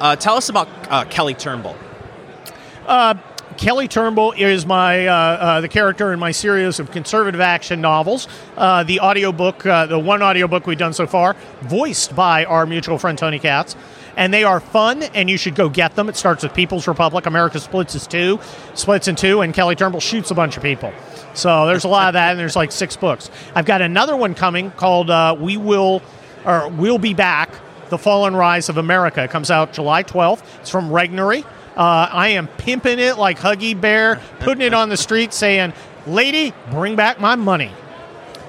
Uh, tell us about uh, Kelly Turnbull. Kelly Turnbull is my uh, uh, the character in my series of conservative action novels. Uh, the audiobook, uh, the one audiobook we've done so far, voiced by our mutual friend Tony Katz. And they are fun, and you should go get them. It starts with People's Republic. America Splits is two, splits in two, and Kelly Turnbull shoots a bunch of people. So there's a lot of that, and there's like six books. I've got another one coming called uh, "We Will," or "We'll Be Back: The Fall and Rise of America." It comes out July 12th. It's from Regnery. Uh, I am pimping it like Huggy Bear, putting it on the street, saying, "Lady, bring back my money."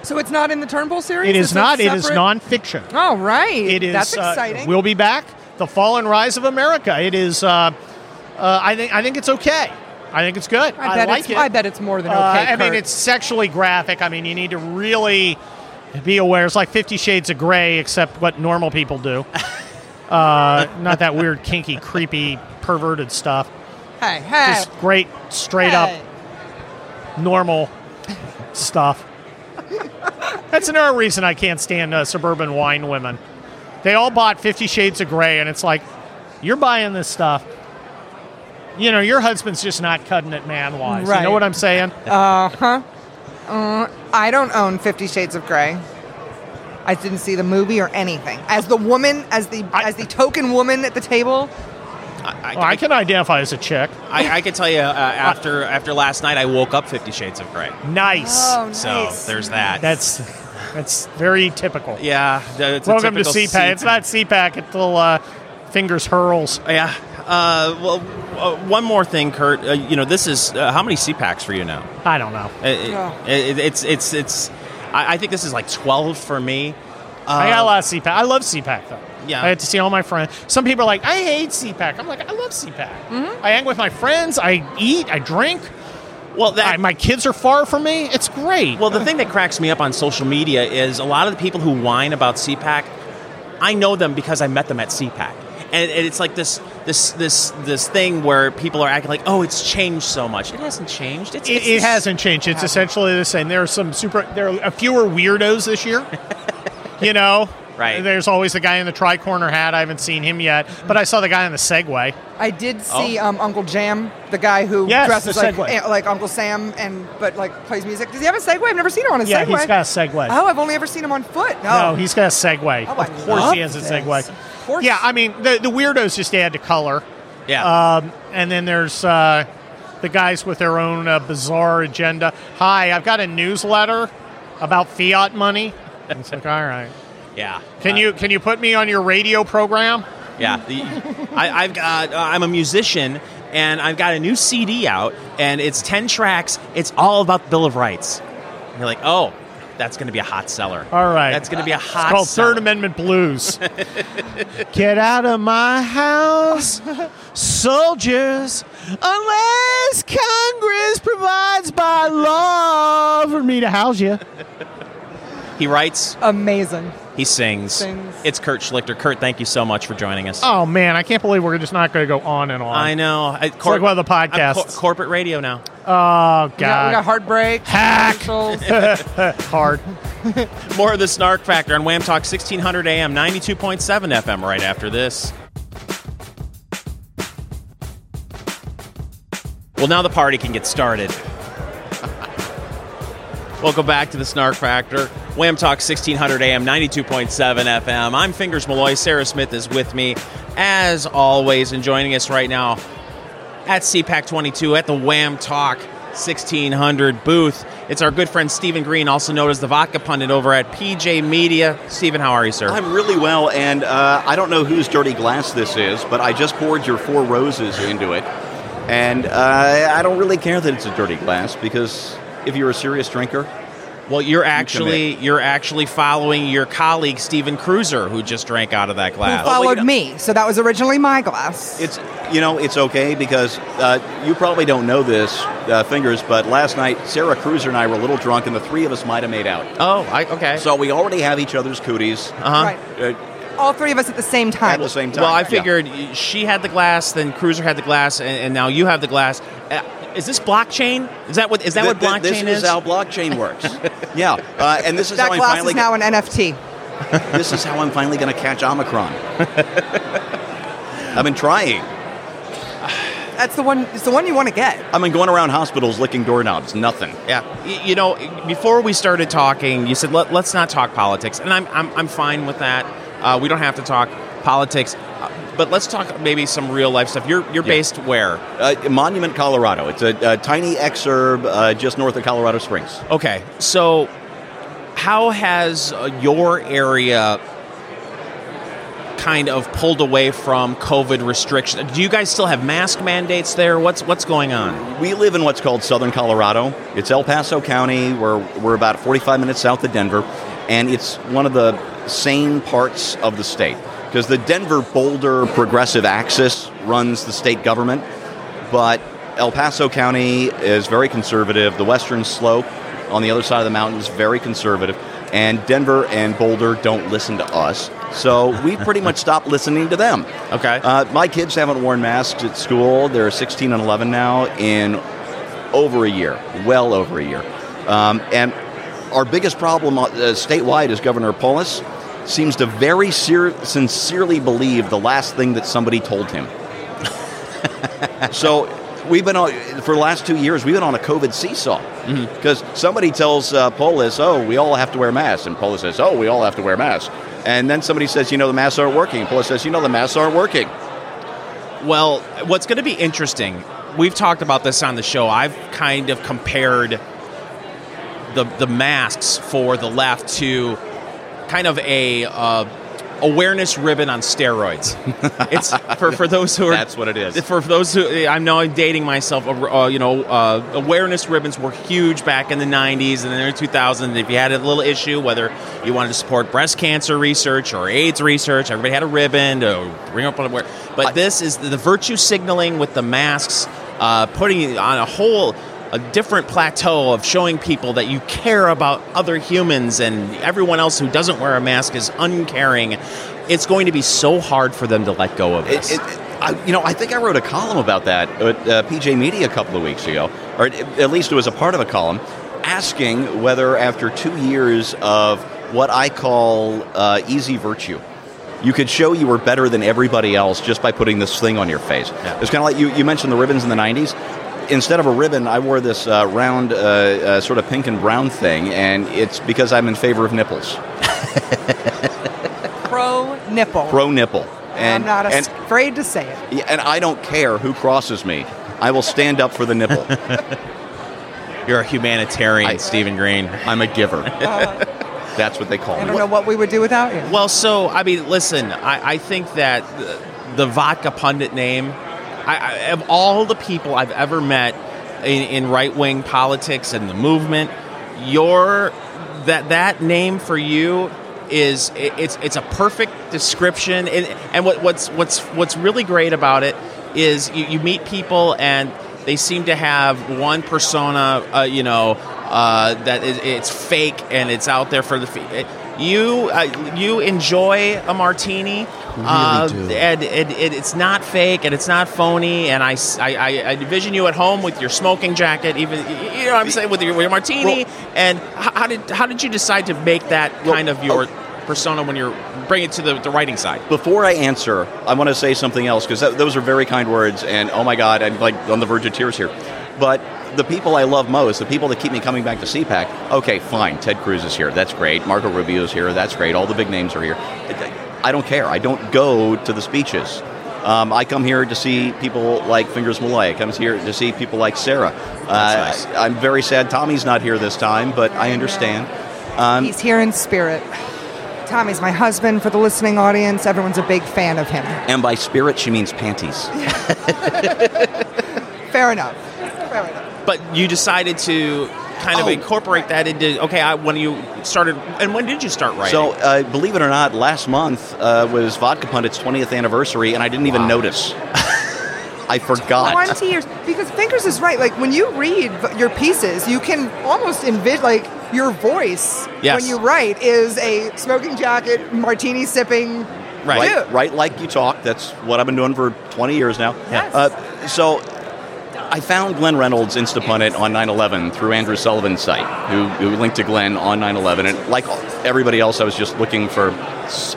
So it's not in the Turnbull series. It is It's a not. It is separate- nonfiction. Oh right. It is. That's uh, exciting. we'll be back. The Fall and Rise of America. It is. Uh, uh, I think. I think it's okay. I think it's good. I bet like it's. it. I bet it's more than okay. Uh, I mean, it's sexually graphic. I mean, you need to really be aware. It's like Fifty Shades of Grey, except what normal people do. Uh, not that weird, kinky, creepy, perverted stuff. Hey, hey. Just great, straight up, normal stuff. That's another reason I can't stand uh, suburban wine women. They all bought Fifty Shades of Grey, and it's like, you're buying this stuff. You know, your husband's just not cutting it man wise. You know what I'm saying? Uh huh. Uh, I don't own Fifty Shades of Grey. I didn't see the movie or anything. As the woman, as the I- as the token woman at the table, I, Well, I can identify as a chick. I, I can tell you uh, after after last night, I woke up Fifty Shades of Grey. Nice. Oh, So there's that. That's that's very typical. yeah. It's a Welcome to typical CPAC. It's not CPAC until uh, fingers hurls. Yeah. Uh, well, uh, one more thing, Kurt. Uh, you know, this is uh, how many CPACs for you now? I don't know. It, Oh. it, it's it's it's. I, I think this is like 12 for me. I got a Uh, lot of CPAC. I love CPAC though. Yeah. I had to see all my friends. Some people are like, I hate CPAC. I'm like, I love CPAC. Mm-hmm. I hang with my friends. I eat. I drink. Well, that I, my kids are far from me. It's great. Well, the thing that cracks me up on social media is a lot of the people who whine about CPAC. I know them because I met them at CPAC, and, and it's like this this this this thing where people are acting like, oh, it's changed so much. It hasn't changed. It's, it, it's it hasn't changed. It's essentially the same. There are some super. There are a fewer weirdos this year. you know, Right. There's always the guy in the tri-corner hat. I haven't seen him yet, but I saw the guy in the Segway. I did see Oh. um, Uncle Jam, the guy who Yes, dresses like eh, like Uncle Sam and but like plays music. Does he have a Segway? I've never seen him on a Yeah, Segway. he's got a Segway. Oh, I've only ever seen him on foot. No, No, he's got a Segway. Oh, I of course, he has a. Segway. Of course. Yeah, I mean the the weirdos just add to color. yeah. Um, and then there's uh, the guys with their own uh, bizarre agenda. Hi, I've got a newsletter about fiat money. It's like, all right. Yeah. Can Uh, you can you put me on your radio program? Yeah, the, I, I've got. Uh, I'm a musician, and I've got a new CD out, and it's ten tracks. It's all about the Bill of Rights. And you're like, oh, that's going to be a hot seller. All right. that's going to be a hot. It's called seller. Third Amendment Blues. Get out of my house, soldiers, unless Congress provides by law for me to house you. He writes. amazing. He sings. Sings. It's Kurt Schlichter. Kurt, thank you so much for joining us. Oh man, I can't believe we're just not going to go on and on. I know. I, like one of the I'm podcasts. cor- corporate radio now. Oh We got, we got heartbreak. Hack. hard. More of the Snark Factor on WAAM Talk 1600 AM, 92.7 FM right after this. Well, now the party can get started. Welcome back to the Snark Factor. WAAM Talk 1600 AM, 92.7 FM. I'm Fingers Malloy. Sarah Smith is with me, as always, and joining us right now at CPAC 22 at the WAAM Talk 1600 booth. It's our good friend Stephen Green, also known as the Vodka Pundit over at PJ Media. Stephen, how are you, sir? I'm really well, and uh, I don't know whose dirty glass this is, but I just poured your four roses into it, and uh, I don't really care that it's a dirty glass because if you're a serious drinker, well, you're actually you're actually following your colleague Stephen Kruiser, who just drank out of that Who glass. followed wait. me? So that was originally my glass. it's you know it's okay because uh, you probably don't know this, uh, fingers, but last night Sarah Kruiser and I were a little drunk, and the three of us might have made out. oh, I, okay. So we already have each other's cooties uh-huh. Right. uh, All three of us at the same time. at the same time. Well, I Yeah. figured she had the glass, then Kruiser had the glass, and, and now you have the glass. Is this blockchain? Is that what is that Th- what blockchain this is? This is how blockchain works. yeah, uh, and this is that how I glass finally is now an NFT. this is how I'm finally going to catch Omicron. I've been trying. That's the one. It's the one you want to get. I've been going around hospitals licking doorknobs. Nothing. Yeah, Y- you know, before we started talking, you said Let, let's not talk politics, and I'm I'm, I'm fine with that. Uh, we don't have to talk politics, uh, but let's talk maybe some real life stuff. You're you're Yeah. based where? Uh, Monument, Colorado. It's a, a tiny exurb uh, just north of Colorado Springs. Okay, so how has uh, your area kind of pulled away from COVID restrictions? Do you guys still have mask mandates there? What's what's going on? We live in what's called southern Colorado. It's El Paso County. We're, we're about 45 minutes south of Denver, and it's one of the sane parts of the state because the Denver Boulder progressive axis runs the state government, but El Paso County is very conservative. The western slope on the other side of the mountain is very conservative, and Denver and Boulder don't listen to us. So we pretty much stopped listening to them. Okay. Uh, my kids haven't worn masks at school. They're 16 and 11 now in over a year, well over a year. Um, and our biggest problem uh, statewide is Governor Polis seems to very ser- sincerely believe the last thing that somebody told him. so we've been on for the last two years. We've been on a COVID seesaw because somebody tells uh, Polis, "Oh, we all have to wear masks," and Polis says, "Oh, we all have to wear masks." And then somebody says, "You know, the masks aren't working." And Polis says, "You know, the masks aren't working." Well, what's going to be interesting, we've talked about this on the show. I've kind of compared the the masks for the left to kind of a uh, awareness ribbon on steroids. it's for, for those who are That's what it is. For, those who I'm I'm dating myself. Uh, you know, uh, awareness ribbons were huge back in the '90s and in the 2000s. If you had a little issue, whether you wanted to support breast cancer research or AIDS research, everybody had a ribbon to bring up on But this is the virtue signaling with the masks, uh, putting on a whole a different plateau of showing people that you care about other humans and everyone else who doesn't wear a mask is uncaring. It's going to be so hard for them to let go of It, this. it, I, you know, I think I wrote a column about that at uh, PJ Media a couple of weeks ago, or at- least it was a part of a column, asking whether after two years of what I call uh, easy virtue, you could show you were better than everybody else just by putting this thing on your face. It's kind of like you, you mentioned the ribbons in the 90s. Instead of a ribbon, I wore this uh, round, uh, uh, sort of pink and brown thing, and it's because I'm in favor of nipples. Pro nipple. Pro nipple. And, I'm not and, afraid to say it. And I don't care who crosses me. I will stand up for the nipple. You're a humanitarian, I- Stephen Green. I'm a giver. That's what they call I me. don't know what we would do without you. Well, so I mean, listen, I, I think that the, the vodka pundit name, I, I, of all the people I've ever met in, in right wing politics and the movement, your that that name for you is it, it's it's a perfect description. And, and what, what's what's what's really great about it is you, you meet people and they seem to have one persona, uh, you know, uh, it's fake and it's out there for the. fe- You uh, you enjoy a martini, uh, do. and, and, and it's not fake and it's not phony. And I, I, I, envision you at home with your smoking jacket, even you know what I'm saying with your, with your martini. and how, did how did you decide to make that kind of your persona when you're bring it to the, the writing side? Before I answer, I want to say something else because those are very kind words, and oh my God, I'm like on the verge of tears here. But the people I love most, the people that keep me coming back to CPAC, okay, fine. Ted Cruz is here. That's great. Marco Rubio is here. That's great. All the big names are here. I don't care. I don't go to the speeches. Um, I come here to see people like Fingers Malloy. I come here to see people like Sarah. Uh, That's nice. I'm very sad Tommy's not here this time, but I understand. Um, He's here in spirit. Tommy's my husband. For the listening audience, everyone's a big fan of him. and by spirit, she means panties. Fair enough. Fair enough. But you decided to kind of Oh. incorporate that into okay. I, when you started, and when did you start writing? So, uh, believe it or not, last month uh, was Vodka Pundit's 20th anniversary, and I didn't even notice. I forgot. 20 years. Because Fingers is right. Like, when you read your pieces, you can almost envision, like, your voice Yes. when you write is a smoking jacket, martini sipping Right. dude. Right like you talk. That's what I've been doing for 20 years now. Yes. Uh, so, I found Glenn Reynolds Instapundit on 9/11 through Andrew Sullivan's site, who, who linked to Glenn on 9/11. And like everybody else, I was just looking for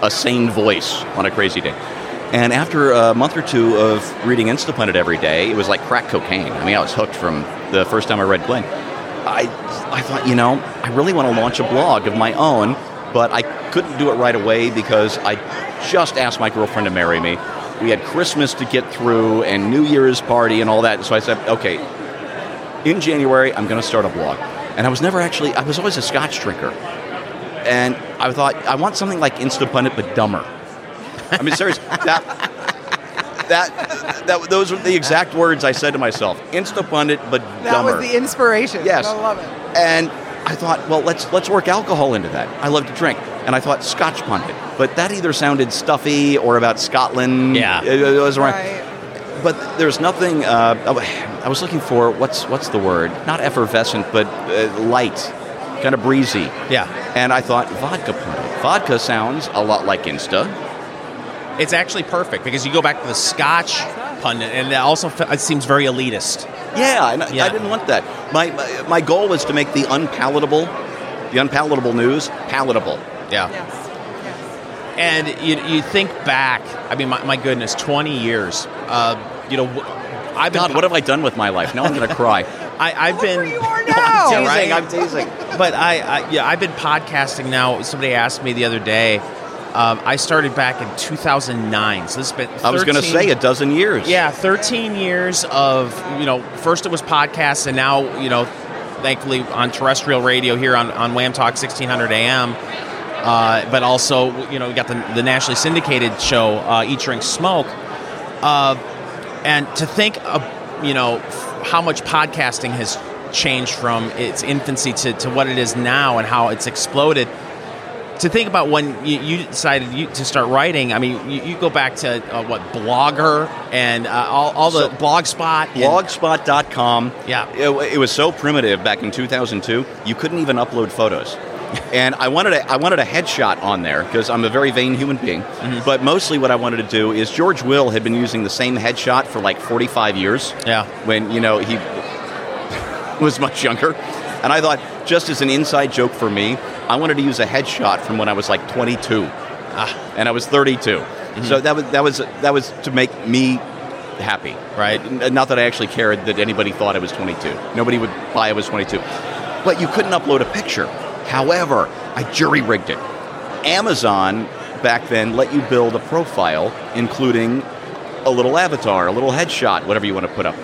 a sane voice on a crazy day. And after a month or two of reading Instapundit every day, it was like crack cocaine. I mean, I was hooked from the first time I read Glenn. I, I thought, you know, I really want to launch a blog of my own, but I couldn't do it right away because I just asked my girlfriend to marry me. We had Christmas to get through and New Year's party and all that. So I said, okay, in January, I'm going to start a blog. And I was never actually, I was always a scotch drinker. And I thought, I want something like Instapundit, but dumber. I mean, serious. that, that, that, those were the exact words I said to myself. Instapundit, but dumber. That was the inspiration. Yes. I love it. And I thought, well, let's let's work alcohol into that. I love to drink, and I thought Scotch pundit, but that either sounded stuffy or about Scotland. Yeah. it, it was right. Right. But there's nothing. Uh, I was looking for what's what's the word? Not effervescent, but uh, light, kind of breezy. yeah, And I thought vodka pundit. Vodka sounds a lot like Insta. it's actually perfect because you go back to the Scotch pundit, and it also it seems very elitist. Yeah, and I- Yeah. I didn't want that. My, my my goal was to make the unpalatable, the unpalatable news palatable. Yeah. Yes. And you, you think back, I mean, my, my goodness, 20 years. Uh, you know, w- I've been. God, what have I done with my life? Now I'm going to cry. I, I've Look been. where you are now. Yeah, teasing, right? I'm teasing. But I, I, yeah, I've been podcasting now. Somebody asked me the other day. Um, I started back in 2009, so this has been. 13, I was going to say a dozen years. Yeah, 13 years of you know. First it was podcasts, and now you know, thankfully on terrestrial radio here on on WAAM Talk 1600 AM. uh, but also you know we got the, the nationally syndicated show uh, Eat Drink Smoke, uh, and to think of you know f- how much podcasting has changed from its infancy to, to what it is now and how it's exploded to think about when you, you decided you, to start writing, I mean, you, you go back to uh, what Blogger and uh, all, all the So- Blogspot. Blogspot.com. Yeah. It, it was so primitive back in 2002. You couldn't even upload photos. And I wanted a, I wanted a headshot on there because I'm a very vain human being. Mm-hmm. But mostly what I wanted to do is George Will had been using the same headshot for like 45 years. Yeah. When, you know, he was much younger. And I thought, just as an inside joke for me, I wanted to use a headshot from when I was like 22, Ah. and I was 32. So that was that was that was to make me happy, Right. Not that I actually cared that anybody thought I was 22. Nobody would buy I was 22. But you couldn't upload a picture. However, I jury rigged it. Amazon back then let you build a profile, including a little avatar, a little headshot, whatever you want to put up.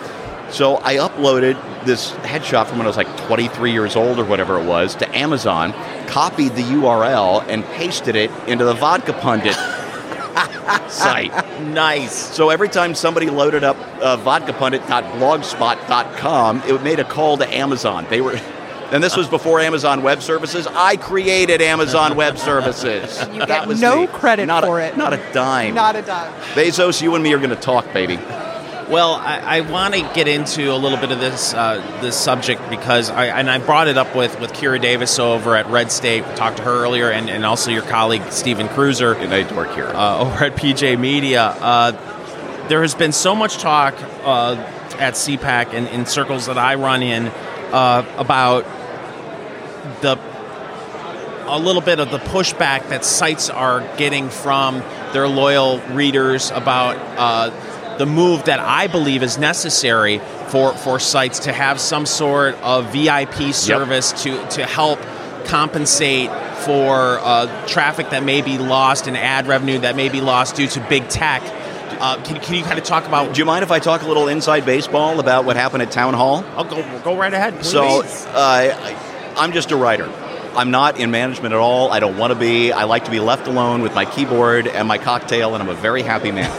So I uploaded this headshot from when I was like 23 years old or whatever it was to Amazon, copied the URL, and pasted it into the Vodka Pundit site. Nice. So every time somebody loaded up uh, vodkapundit.blogspot.com, it made a call to Amazon. They were, and this was before Amazon Web Services. I created Amazon Web Services. You that get no me. credit Not a- for it. Not a dime. Not a dime. Bezos, you and me are going to talk, baby. Well, I, I want to get into a little bit of this uh, this subject because I and I brought it up with with Kira Davis over at Red State. We talked to her earlier, and, and also your colleague Stephen Kruiser. And I work here. uh, over at PJ Media. Uh, there has been so much talk uh, at CPAC and in circles that I run in uh, about the a little bit of the pushback that sites are getting from their loyal readers about uh, the move that I believe is necessary for, for sites to have some sort of VIP service to, to help compensate for uh, traffic that may be lost and ad revenue that may be lost due to big tech. Uh, can, can you kind of talk about? Do you mind if I talk a little inside baseball about what happened at Townhall? I'll go go right ahead. please. So uh, I, I'm just a writer. I'm not in management at all. I don't want to be. I like to be left alone with my keyboard and my cocktail, and I'm a very happy man.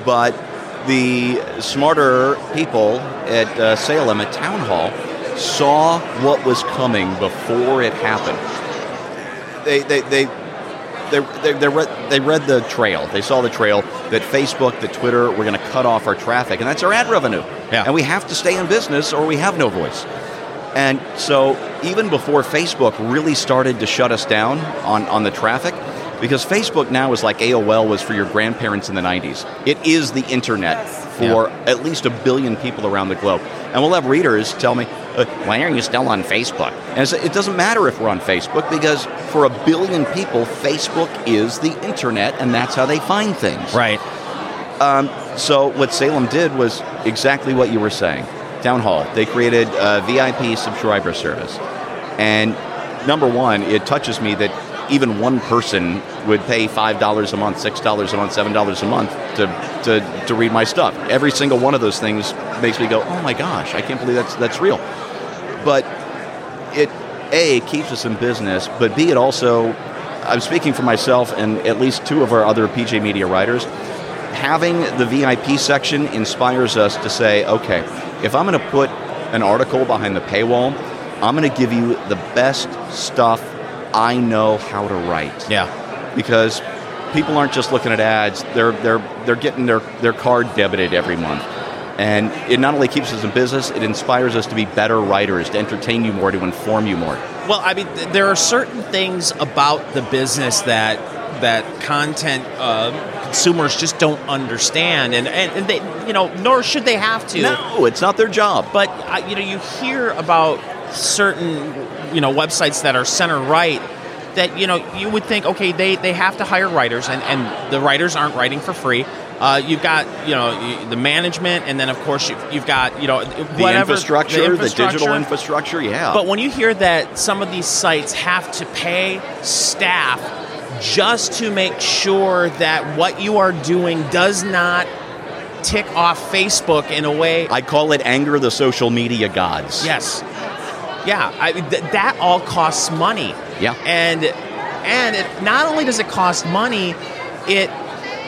but the smarter people at uh, Salem at Townhall saw what was coming before it happened. They, they, they, they, they, they, read, they read the trail. They saw the trail that Facebook, that Twitter were going to cut off our traffic, and that's our ad revenue. Yeah. And we have to stay in business or we have no voice. And so, even before Facebook really started to shut us down on, on the traffic, because Facebook now is like AOL was for your grandparents in the 90s. It is the internet for at least a billion people around the globe. And we'll have readers tell me, uh, why are you still on Facebook? And I say, it doesn't matter if we're on Facebook because for a billion people, Facebook is the internet and that's how they find things. right. So what Salem did was exactly what you were saying. Townhall. They created a VIP subscriber service. And number one, it touches me that even one person would pay $5 a month, $6 a month, $7 a month to, to, to read my stuff. Every single one of those things makes me go, oh my gosh, I can't believe that's, that's real. But it, A, keeps us in business, but B, it also, I'm speaking for myself and at least two of our other PJ Media writers, having the VIP section inspires us to say, okay, if I'm going to put an article behind the paywall, I'm going to give you the best stuff I know how to write. Yeah. Because people aren't just looking at ads; they're they're they're getting their their card debited every month. And it not only keeps us in business, it inspires us to be better writers, to entertain you more, to inform you more. Well, I mean, th- there are certain things about the business that that content uh, consumers just don't understand, and, and and they, you know, nor should they have to. No, it's not their job. But uh, you know, you hear about certain you know websites that are center right that you know you would think okay they they have to hire writers and and the writers aren't writing for free. Uh, you've got you know the management, and then of course you've, you've got you know the whatever infrastructure, the, digital infrastructure. infrastructure, yeah. But when you hear that some of these sites have to pay staff just to make sure that what you are doing does not tick off Facebook in a way. I call it anger the social media gods. yes. Yeah, I, th- that all costs money. Yeah. And and it not only does it cost money, it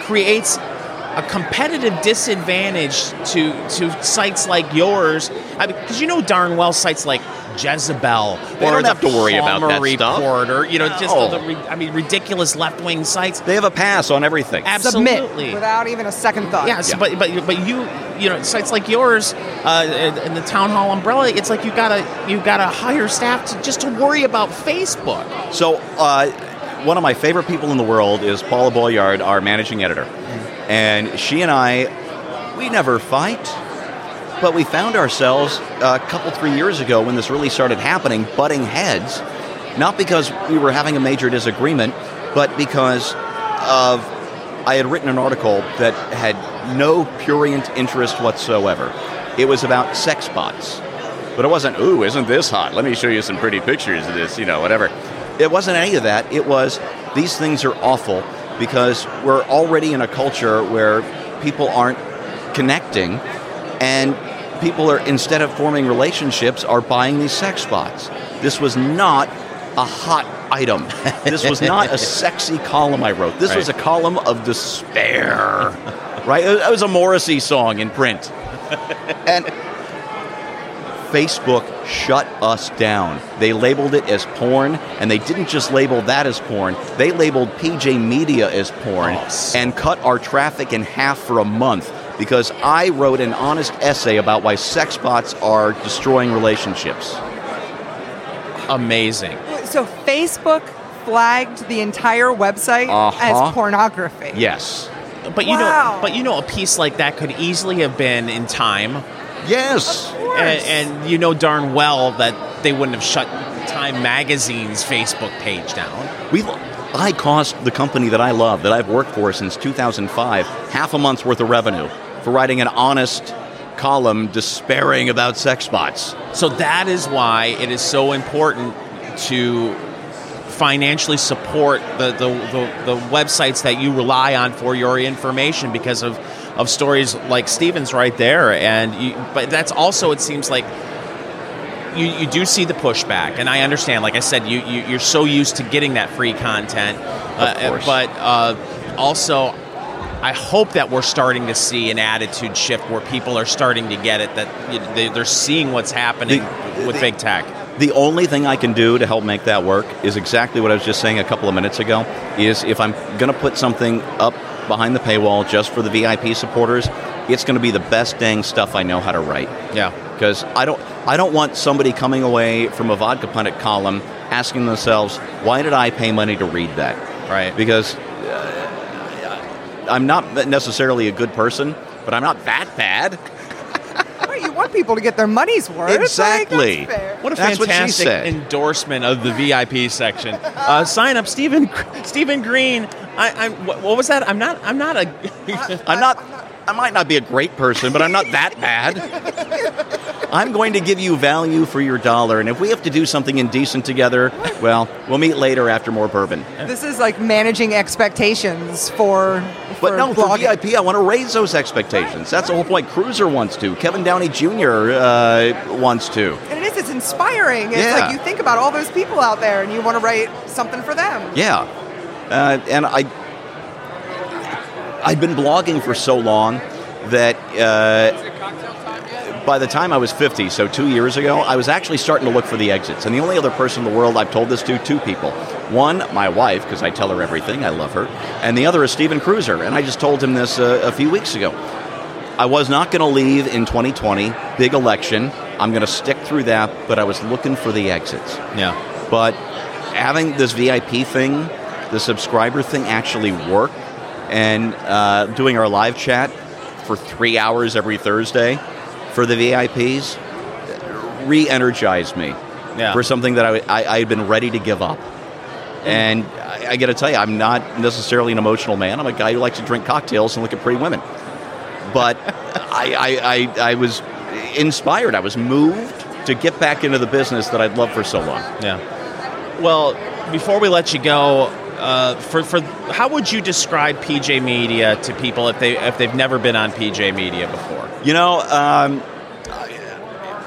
creates a competitive disadvantage to to sites like yours because you know darn well sites like Jezebel They or don't the have to worry about Palmer that stuff. Report or you know just No. all the re- I mean ridiculous left wing sites. They have a pass on everything. Absolutely. Submit without even a second thought. Yes, Yeah. but but but you you know sites like yours uh, in the Townhall umbrella, it's like you gotta you gotta hire staff to just to worry about Facebook. So, uh, one of my favorite people in the world is Paula Bolyard, our managing editor. And she and I, we never fight, but we found ourselves a couple, three years ago when this really started happening, butting heads, not because we were having a major disagreement, but because of I had written an article that had no purient interest whatsoever. It was about sex bots. But it wasn't, ooh, isn't this hot? Let me show you some pretty pictures of this, you know, whatever. It wasn't any of that. It was, these things are awful because we're already in a culture where people aren't connecting and people are, instead of forming relationships, are buying these sex bots. This was not a hot item. This was not a sexy column I wrote. This was a column of despair. right? It was a Morrissey song in print. And Facebook shut us down. They labeled it as porn, and they didn't just label that as porn, they labeled PJ Media as porn Oh, and cut our traffic in half for a month because I wrote an honest essay about why sex bots are destroying relationships. Amazing. So Facebook flagged the entire website Uh-huh. as pornography. Yes. But you Wow. know, but you know, a piece like that could easily have been in time, Yes. and, and you know darn well that they wouldn't have shut Time Magazine's Facebook page down. We, I cost the company that I love, that I've worked for since 2005, half a month's worth of revenue for writing an honest column despairing about sex bots. So that is why it is so important to financially support the, the, the, the websites that you rely on for your information because of, of stories like Stevens right there. And you, but that's also it seems like you, you do see the pushback, and I understand. Like I said, you, you you're so used to getting that free content, uh, course. but uh, also. I hope that we're starting to see an attitude shift where people are starting to get it that they, they're seeing what's happening The- with the- big tech. The only thing I can do to help make that work is exactly what I was just saying a couple of minutes ago. Is if I'm going to put something up behind the paywall just for the VIP supporters, it's going to be the best dang stuff I know how to write. Yeah. because I don't I don't want somebody coming away from a vodka pundit column asking themselves why did I pay money to read that Right. because I'm not necessarily a good person but I'm not that bad Right, you want people to get their money's worth. Exactly that's. What a That's what she fantastic said. endorsement of the VIP section. Uh, sign up, Stephen Stephen Green. I, I'm. What, what was that? I'm not. I'm not a. I'm not I might not be a great person but I'm not that bad I'm going to give you value for your dollar and if we have to do something indecent together well we'll meet later after more bourbon This is like managing expectations for, for But no, for. VIP, I want to raise those expectations. That's the whole point. Kruiser wants to. Kevin Downey Jr. Uh, wants to. And it is, it's inspiring. It's Yeah. like you think about all those people out there and you want to write something for them. Yeah, uh, and I, I've been blogging for so long that uh, by the time I was 50, so two years ago, I was actually starting to look for the exits. And the only other person in the world I've told this to, two people. One, my wife, because I tell her everything, I love her. And the other is Stephen Kruiser. And I just told him this uh, a few weeks ago. I was not going to leave in 2020, big election. I'm going to stick through that, but I was looking for the exits. yeah. But having this VIP thing, the subscriber thing actually work, and uh, doing our live chat for three hours every Thursday for the VIPs re energized me Yeah. for something that I, I, I had been ready to give up. And I, I got to tell you, I'm not necessarily an emotional man. I'm a guy who likes to drink cocktails and look at pretty women. But I, I, I, I was inspired. I was moved to get back into the business that I'd loved for so long. Yeah. Well, before we let you go, uh, for for how would you describe PJ Media to people if they if they've never been on PJ Media before? You know, um,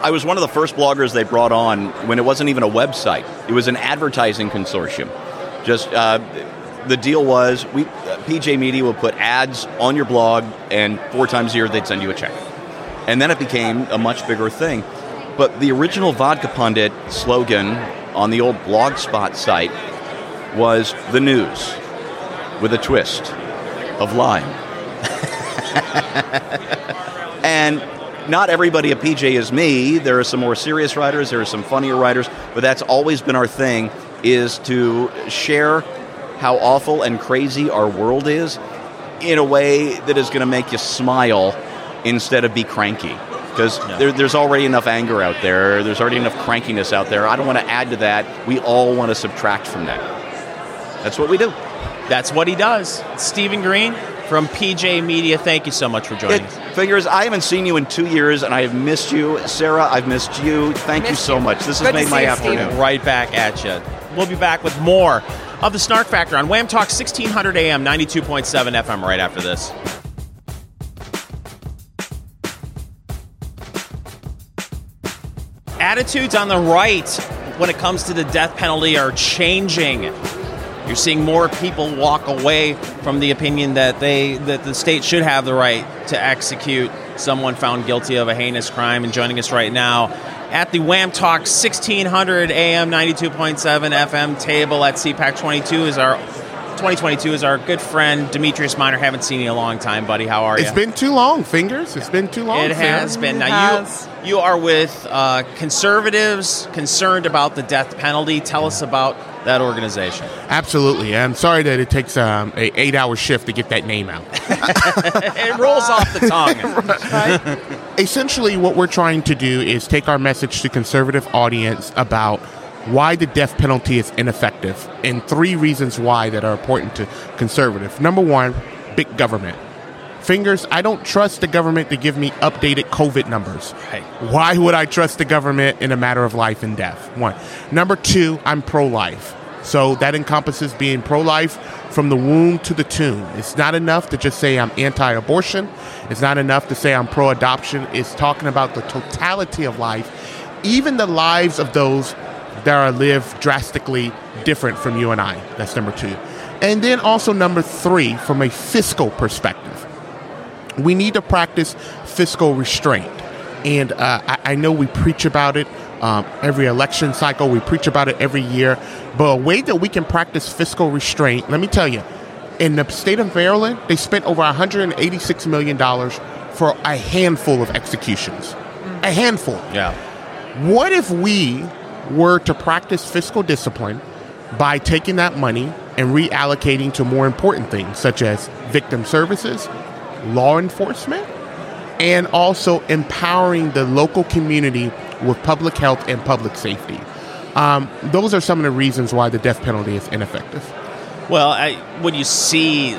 I was one of the first bloggers they brought on when it wasn't even a website. It was an advertising consortium. Just uh, the deal was we uh, PJ Media would put ads on your blog, and four times a year they'd send you a check, and then it became a much bigger thing. But the original Vodka Pundit slogan on the old Blogspot site was the news with a twist of lime. and not everybody at PJ is me. There are some more serious writers, there are some funnier writers, but that's always been our thing is to share how awful and crazy our world is in a way that is going to make you smile instead of be cranky. Because there, there's already enough anger out there, there's already enough crankiness out there. I don't want to add to that. We all want to subtract from that. That's what we do. That's what he does. Stephen Green from PJ Media. Thank you so much for joining It us. figures I haven't seen you in two years, and I have missed you, Sarah. I've missed you. Thank you so you. much. This Good has made my see you, Steve. afternoon. Right back at you. We'll be back with more of the Snark Factor on WAAM Talk 1600 AM, 92.7 FM right after this. Attitudes on the right when it comes to the death penalty are changing. You're seeing more people walk away from the opinion that they that the state should have the right to execute someone found guilty of a heinous crime. And joining us right now at the WAAM Talk 1600 AM 92.7 FM table at CPAC 22 is our 2022 is our good friend Demetrius Minor. Haven't seen you in a long time, buddy. How are you? It's been too long, fingers. It's been too long. It has Sarah. been. Now has. you you are with uh, conservatives concerned about the death penalty. Tell us about that organization. Absolutely. I'm sorry that it takes um, a eight-hour shift to get that name out. It rolls off the tongue. Essentially, what we're trying to do is take our message to conservative audience about why the death penalty is ineffective and three reasons why that are important to conservative. Number one, big government. Fingers, I don't trust the government to give me updated COVID numbers. Right. Why would I trust the government in a matter of life and death? One. Number two, I'm pro life. So that encompasses being pro life from the womb to the tomb. It's not enough to just say I'm anti abortion. It's not enough to say I'm pro adoption. It's talking about the totality of life, even the lives of those that are lived drastically different from you and I. That's number two. And then also number three, from a fiscal perspective we need to practice fiscal restraint. And uh, I, I know we preach about it um, every election cycle, we preach about it every year. But a way that we can practice fiscal restraint, let me tell you, in the state of Maryland, they spent over $186 million for a handful of executions. A handful. Yeah. What if we were to practice fiscal discipline by taking that money and reallocating to more important things such as victim services, law enforcement, and also empowering the local community with public health and public safety? Um, those are some of the reasons why the death penalty is ineffective. Well, I, when you see,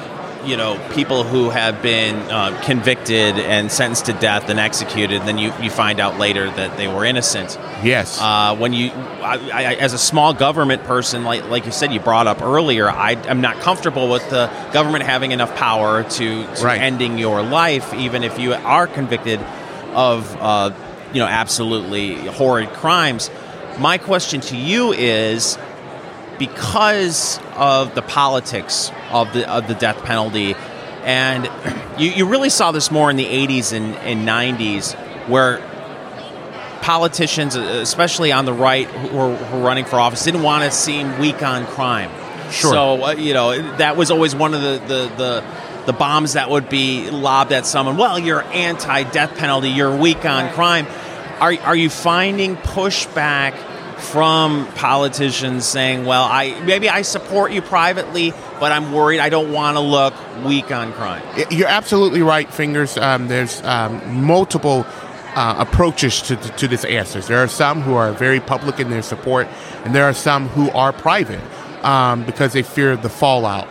you know, people who have been uh, convicted and sentenced to death and executed, then you, you find out later that they were innocent. Yes. Uh, when you, I, I, as a small government person, like like you said, you brought up earlier, I, I'm not comfortable with the government having enough power to, to Right. ending your life, even if you are convicted of, uh, you know, absolutely horrid crimes. My question to you is, because of the politics of the of the death penalty, and you, you really saw this more in the 80s and, and 90s, where politicians, especially on the right, who were, who were running for office, didn't want to seem weak on crime. Sure. So uh, you know that was always one of the the. the the bombs that would be lobbed at someone. Well, you're anti-death penalty. You're weak on crime. Are are you finding pushback from politicians saying, "Well, I maybe I support you privately, but I'm worried. I don't want to look weak on crime." You're absolutely right, Fingers. Um, there's um, multiple uh, approaches to, to this answer. There are some who are very public in their support, and there are some who are private um, because they fear the fallout.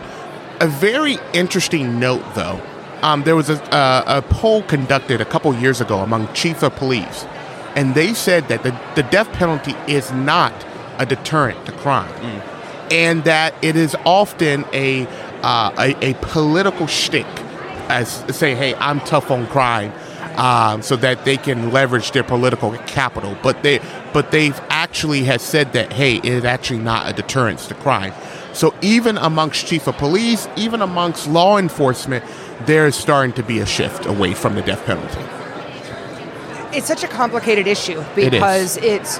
A very interesting note, though, um, there was a, a, a poll conducted a couple years ago among chief of police, and they said that the, the death penalty is not a deterrent to crime and that it is often a uh, a, a political shtick as say, hey, I'm tough on crime. um, so that they can leverage their political capital. But they, but they've actually has said that hey, it is actually not a deterrence to crime. So even amongst chief of police, even amongst law enforcement, there is starting to be a shift away from the death penalty. it's such a complicated issue It because it's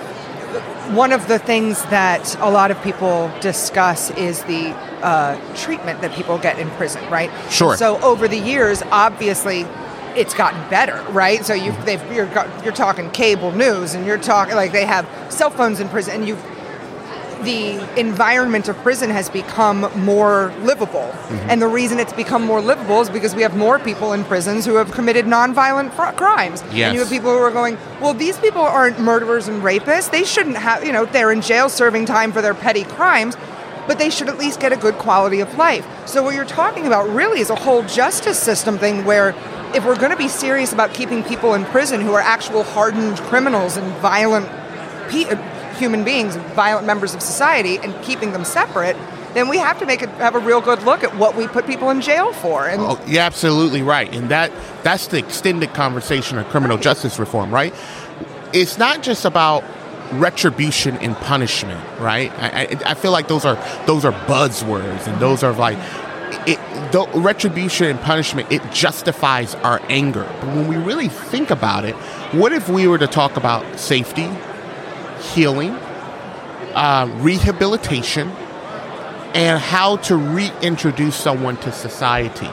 one of the things that a lot of people discuss is the uh, treatment that people get in prison, right? Sure. So over the years, obviously, it's gotten better, right? So you they've you're you're talking cable news, and you're talking like they have cell phones in prison, and you the environment of prison has become more livable. And the reason it's become more livable is because we have more people in prisons who have committed nonviolent fr- crimes. And you have people who are going, well, these people aren't murderers and rapists. They shouldn't have, you know, they're in jail serving time for their petty crimes, but they should at least get a good quality of life. So what you're talking about really is a whole justice system thing where if we're going to be serious about keeping people in prison who are actual hardened criminals and violent pe- uh, human beings, violent members of society, and keeping them separate, then we have to make a, have a real good look at what we put people in jail for. And Oh, you're absolutely right, and that that's the extended conversation of criminal justice reform, right? It's not just about retribution and punishment, right? I, I, I feel like those are those are buzzwords, and those are like it. The retribution and punishment it justifies our anger, but when we really think about it, what if we were to talk about safety, healing, uh, rehabilitation? and how to reintroduce someone to society.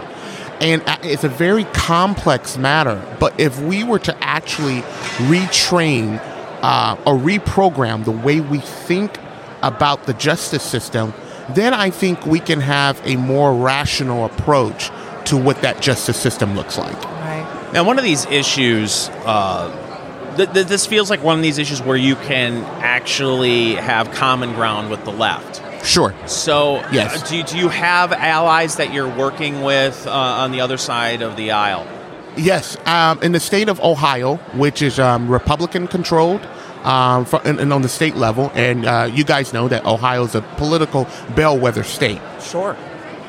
And uh, it's a very complex matter, but if we were to actually retrain uh, or reprogram the way we think about the justice system, then I think we can have a more rational approach to what that justice system looks like. right. Now, one of these issues, uh, th- th- this feels like one of these issues where you can actually have common ground with the left. Sure. So, Yes. uh, do, you- do you have allies that you're working with uh, on the other side of the aisle? Yes, um, in the state of Ohio, which is um, Republican controlled, um, fro- and, and on the state level, and uh, you guys know that Ohio is a political bellwether state. Sure.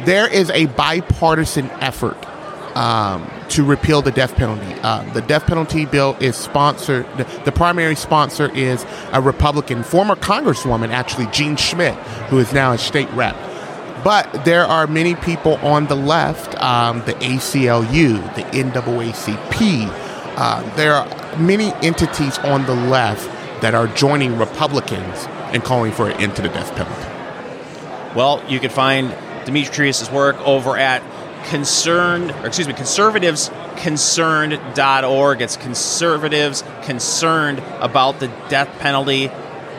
There is a bipartisan effort um, to repeal the death penalty. Uh, the death penalty bill is sponsored. The, the primary sponsor is a Republican, former Congresswoman, actually Jean Schmidt, who is now a state rep. But there are many people on the left, um, the ACLU, the NAACP. Uh, there are many entities on the left that are joining Republicans and calling for an end to the death penalty. Well, you can find Demetrius's work over at concerned, or excuse me, conservativesconcerned.org. It's conservatives concerned about the death penalty.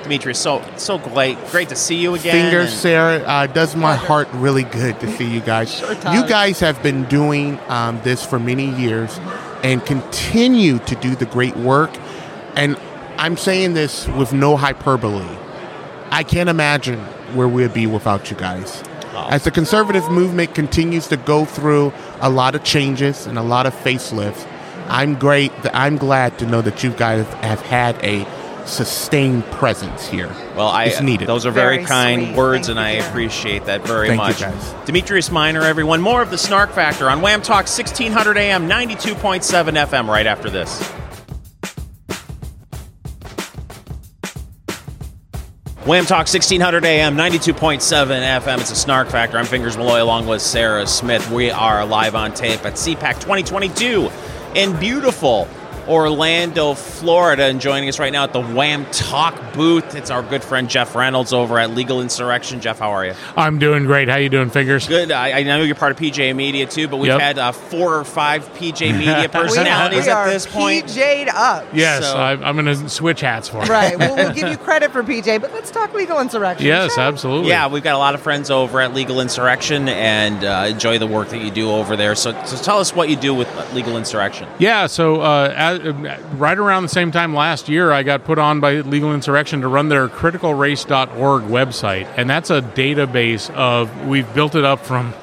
Demetrius, so so great, great to see you again. Fingers, and- Sarah, uh, does my heart really good to see you guys. Sure you guys have been doing um, this for many years and continue to do the great work. And I'm saying this with no hyperbole. I can't imagine where we'd be without you guys. As the conservative movement continues to go through a lot of changes and a lot of facelifts, I'm great. I'm glad to know that you guys have had a sustained presence here. Well, I it's needed. those are very, Very kind sweet. words, Thank and you, I Jen. appreciate that very Thank you, much. guys. Demetrius Minor, everyone. More of the Snark Factor on WAAM Talk 1600 AM, 92.7 FM. Right after this. WAAM Talk 1600 AM, 92.7 FM. It's a Snark Factor. I'm Fingers Malloy along with Sarah Smith. We are live on tape at CPAC 2022 in beautiful Orlando, Florida. And joining us right now at the WAAM Talk booth, it's our good friend Jeff Reynolds over at Legal Insurrection. Jeff, how are you? I'm doing great. How you doing, Fingers? Good. I, I know you're part of PJ Media too, but we've Yep. had uh, four or five PJ Media personalities we at are this point. PJ'd up. Yes, So- I, I'm going to switch hats for you. Right. We'll, we'll give you credit for PJ, but let's talk legal insurrection. Yes, we? absolutely. Yeah, we've got a lot of friends over at Legal Insurrection and uh, enjoy the work that you do over there. So, so tell us what you do with Legal Insurrection. Yeah, so uh, as, right around the same time last year, I got put on by Legal Insurrection to run their criticalrace.org website. And that's a database of, we've built it up from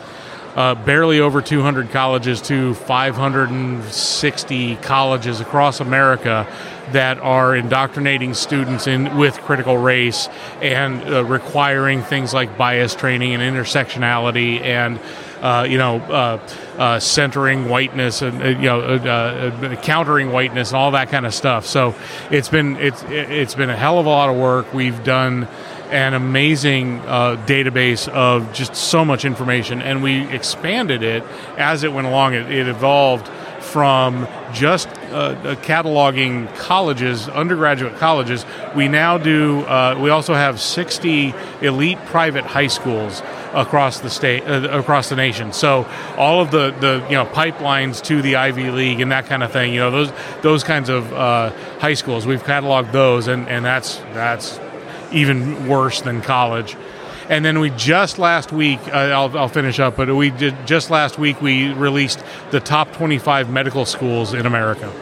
uh, barely over 200 colleges to 560 colleges across America that are indoctrinating students in with critical race and uh, requiring things like bias training and intersectionality and uh, you know, uh, uh, centering whiteness and uh, you know, uh, countering whiteness and all that kind of stuff. So it's been it's it's been a hell of a lot of work. We've done an amazing uh, database of just so much information, and we expanded it as it went along. It, it evolved from just uh, cataloging colleges, undergraduate colleges. We now do. Uh, we also have 60 elite private high schools across the state, uh, across the nation. So all of the the you know pipelines to the Ivy League and that kind of thing. You know those those kinds of uh, high schools. We've cataloged those, and and that's that's even worse than college. And then we just last week, uh, I'll, I'll finish up, but we did just last week we released the top 25 medical schools in America.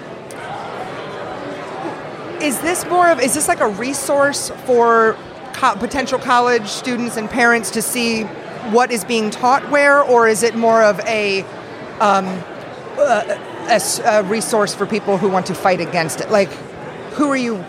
Is this more of is this like a resource for co- potential college students and parents to see what is being taught where, or is it more of a um, uh, a, a resource for people who want to fight against it? Like, who are you?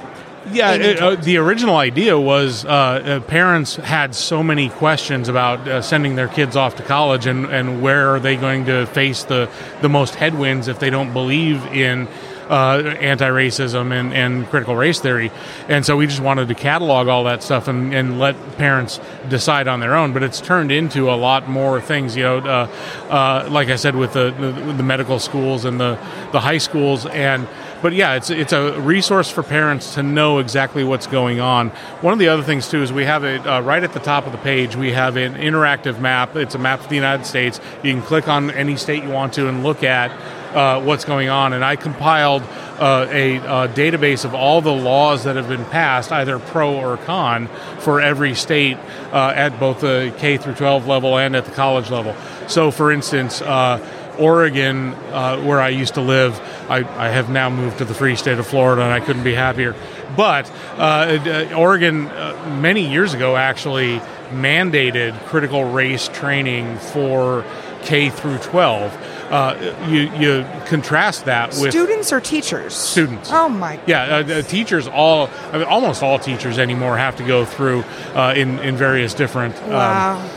Yeah, it, uh, the original idea was uh, uh, parents had so many questions about uh, sending their kids off to college and, and where are they going to face the, the most headwinds if they don't believe in uh, anti-racism and, and critical race theory. And so we just wanted to catalog all that stuff and, and let parents decide on their own. But it's turned into a lot more things, you know, uh, uh, like I said, with the, the, the medical schools and the, the high schools and but yeah, it's it's a resource for parents to know exactly what's going on. One of the other things too is we have it uh, right at the top of the page. We have an interactive map. It's a map of the United States. You can click on any state you want to and look at uh, what's going on. And I compiled uh, a, uh database of all the laws that have been passed, either pro or con, for every state uh, at both the K through 12 level and at the college level. So, for instance. Uh, Oregon, uh, where I used to live, I, I have now moved to the free state of Florida, and I couldn't be happier. But uh, Oregon, uh, many years ago, actually mandated critical race training for K through 12. Uh, you, you contrast that with Students or teachers? Students. Oh my. God. Yeah, uh, uh, teachers all, I mean, almost all teachers anymore have to go through uh, in in various different um,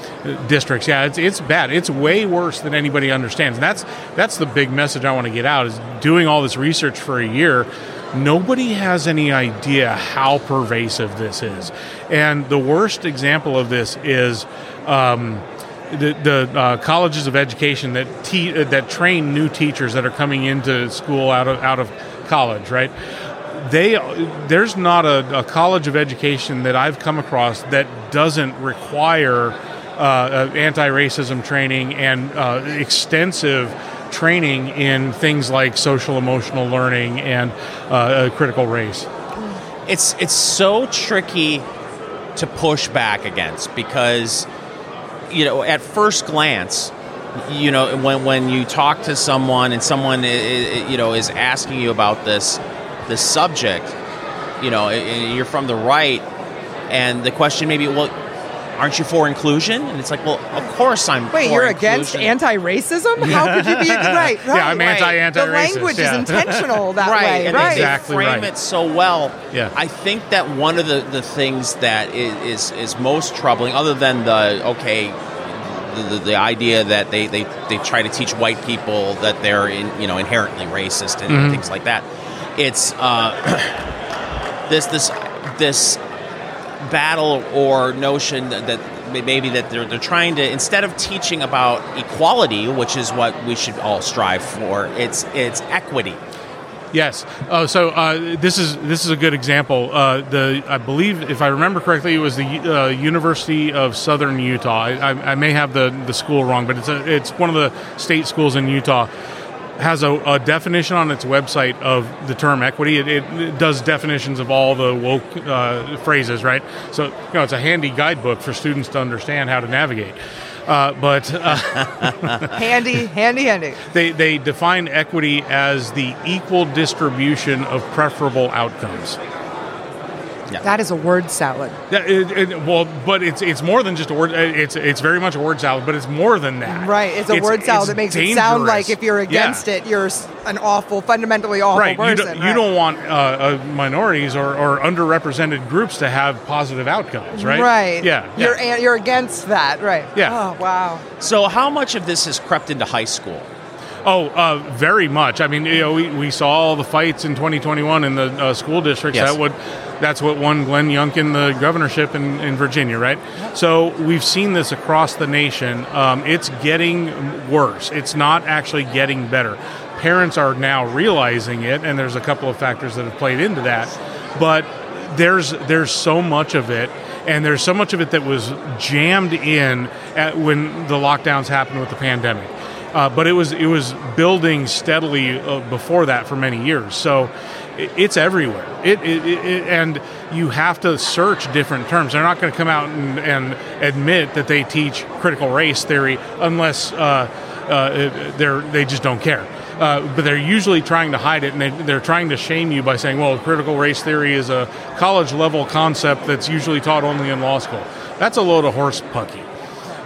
districts. Yeah, it's it's bad. It's way worse than anybody understands. And that's that's the big message I want to get out is doing all this research for a year. Nobody has any idea how pervasive this is, and the worst example of this is. Um, the, the uh, colleges of education that te- uh, that train new teachers that are coming into school out of out of college, right? They there's not a, a college of education that I've come across that doesn't require uh, uh, anti-racism training and uh, extensive training in things like social emotional learning and uh, critical race. it's it's so tricky to push back against because you know at first glance you know when when you talk to someone and someone you know is asking you about this this subject you know you're from the right and the question maybe well aren't you for inclusion and it's like well of course I'm Wait, for you're against anti-racism? How could you be right? right Yeah, I'm right. anti-anti-racist, The language yeah. is intentional that right, way, and right? they Exactly frame right. it so well. Yeah. I think that one of the, the things that is, is is most troubling, other than the okay, the, the, the idea that they, they, they try to teach white people that they're in, you know inherently racist and Mm-hmm. things like that. It's uh, this this this battle or notion that, that maybe that they're, they're trying to instead of teaching about equality which is what we should all strive for it's it's equity Yes. Oh, so uh, this is this is a good example. Uh, the I believe, if I remember correctly, it was the uh, University of Southern Utah. I, I, I may have the, the school wrong, but it's a, it's one of the state schools in Utah. Has a, a definition on its website of the term equity. It, it, it does definitions of all the woke uh, phrases, right? So you know, it's a handy guidebook for students to understand how to navigate. Uh, but uh, handy, handy, handy. they, they define equity as the equal distribution of preferable outcomes. Yeah. That is a word salad. Yeah, it, it, well, but it's it's more than just a word. It's it's very much a word salad, but it's more than that. Right. It's a word salad that makes it sound like if you're against Yeah. it, you're an awful, fundamentally awful Right, you person. don't, you don't want uh, uh, minorities or, or underrepresented groups to have positive outcomes, right? Right. Yeah. You're yeah. you're against that, right? Yeah. Oh wow. So, how much of this has crept into high school? Oh, uh, very much. I mean, you know, we, we saw all the fights in 2021 in the uh, school districts. Yes. That would, that's what won Glenn Youngkin the governorship in, in Virginia, right? So we've seen this across the nation. Um, it's getting worse. It's not actually getting better. Parents are now realizing it, and there's a couple of factors that have played into that. But there's there's so much of it and there's so much of it that was jammed in when the lockdowns happened with the pandemic uh, but it was it was building steadily uh, before that for many years so it's everywhere it, it, it, and you have to search different terms they're not going to come out and, and admit that they teach critical race theory unless uh, uh, they're they just don't care uh, but they're usually trying to hide it and they, they're trying to shame you by saying, well, critical race theory is a college level concept that's usually taught only in law school. That's a load of horse pucky.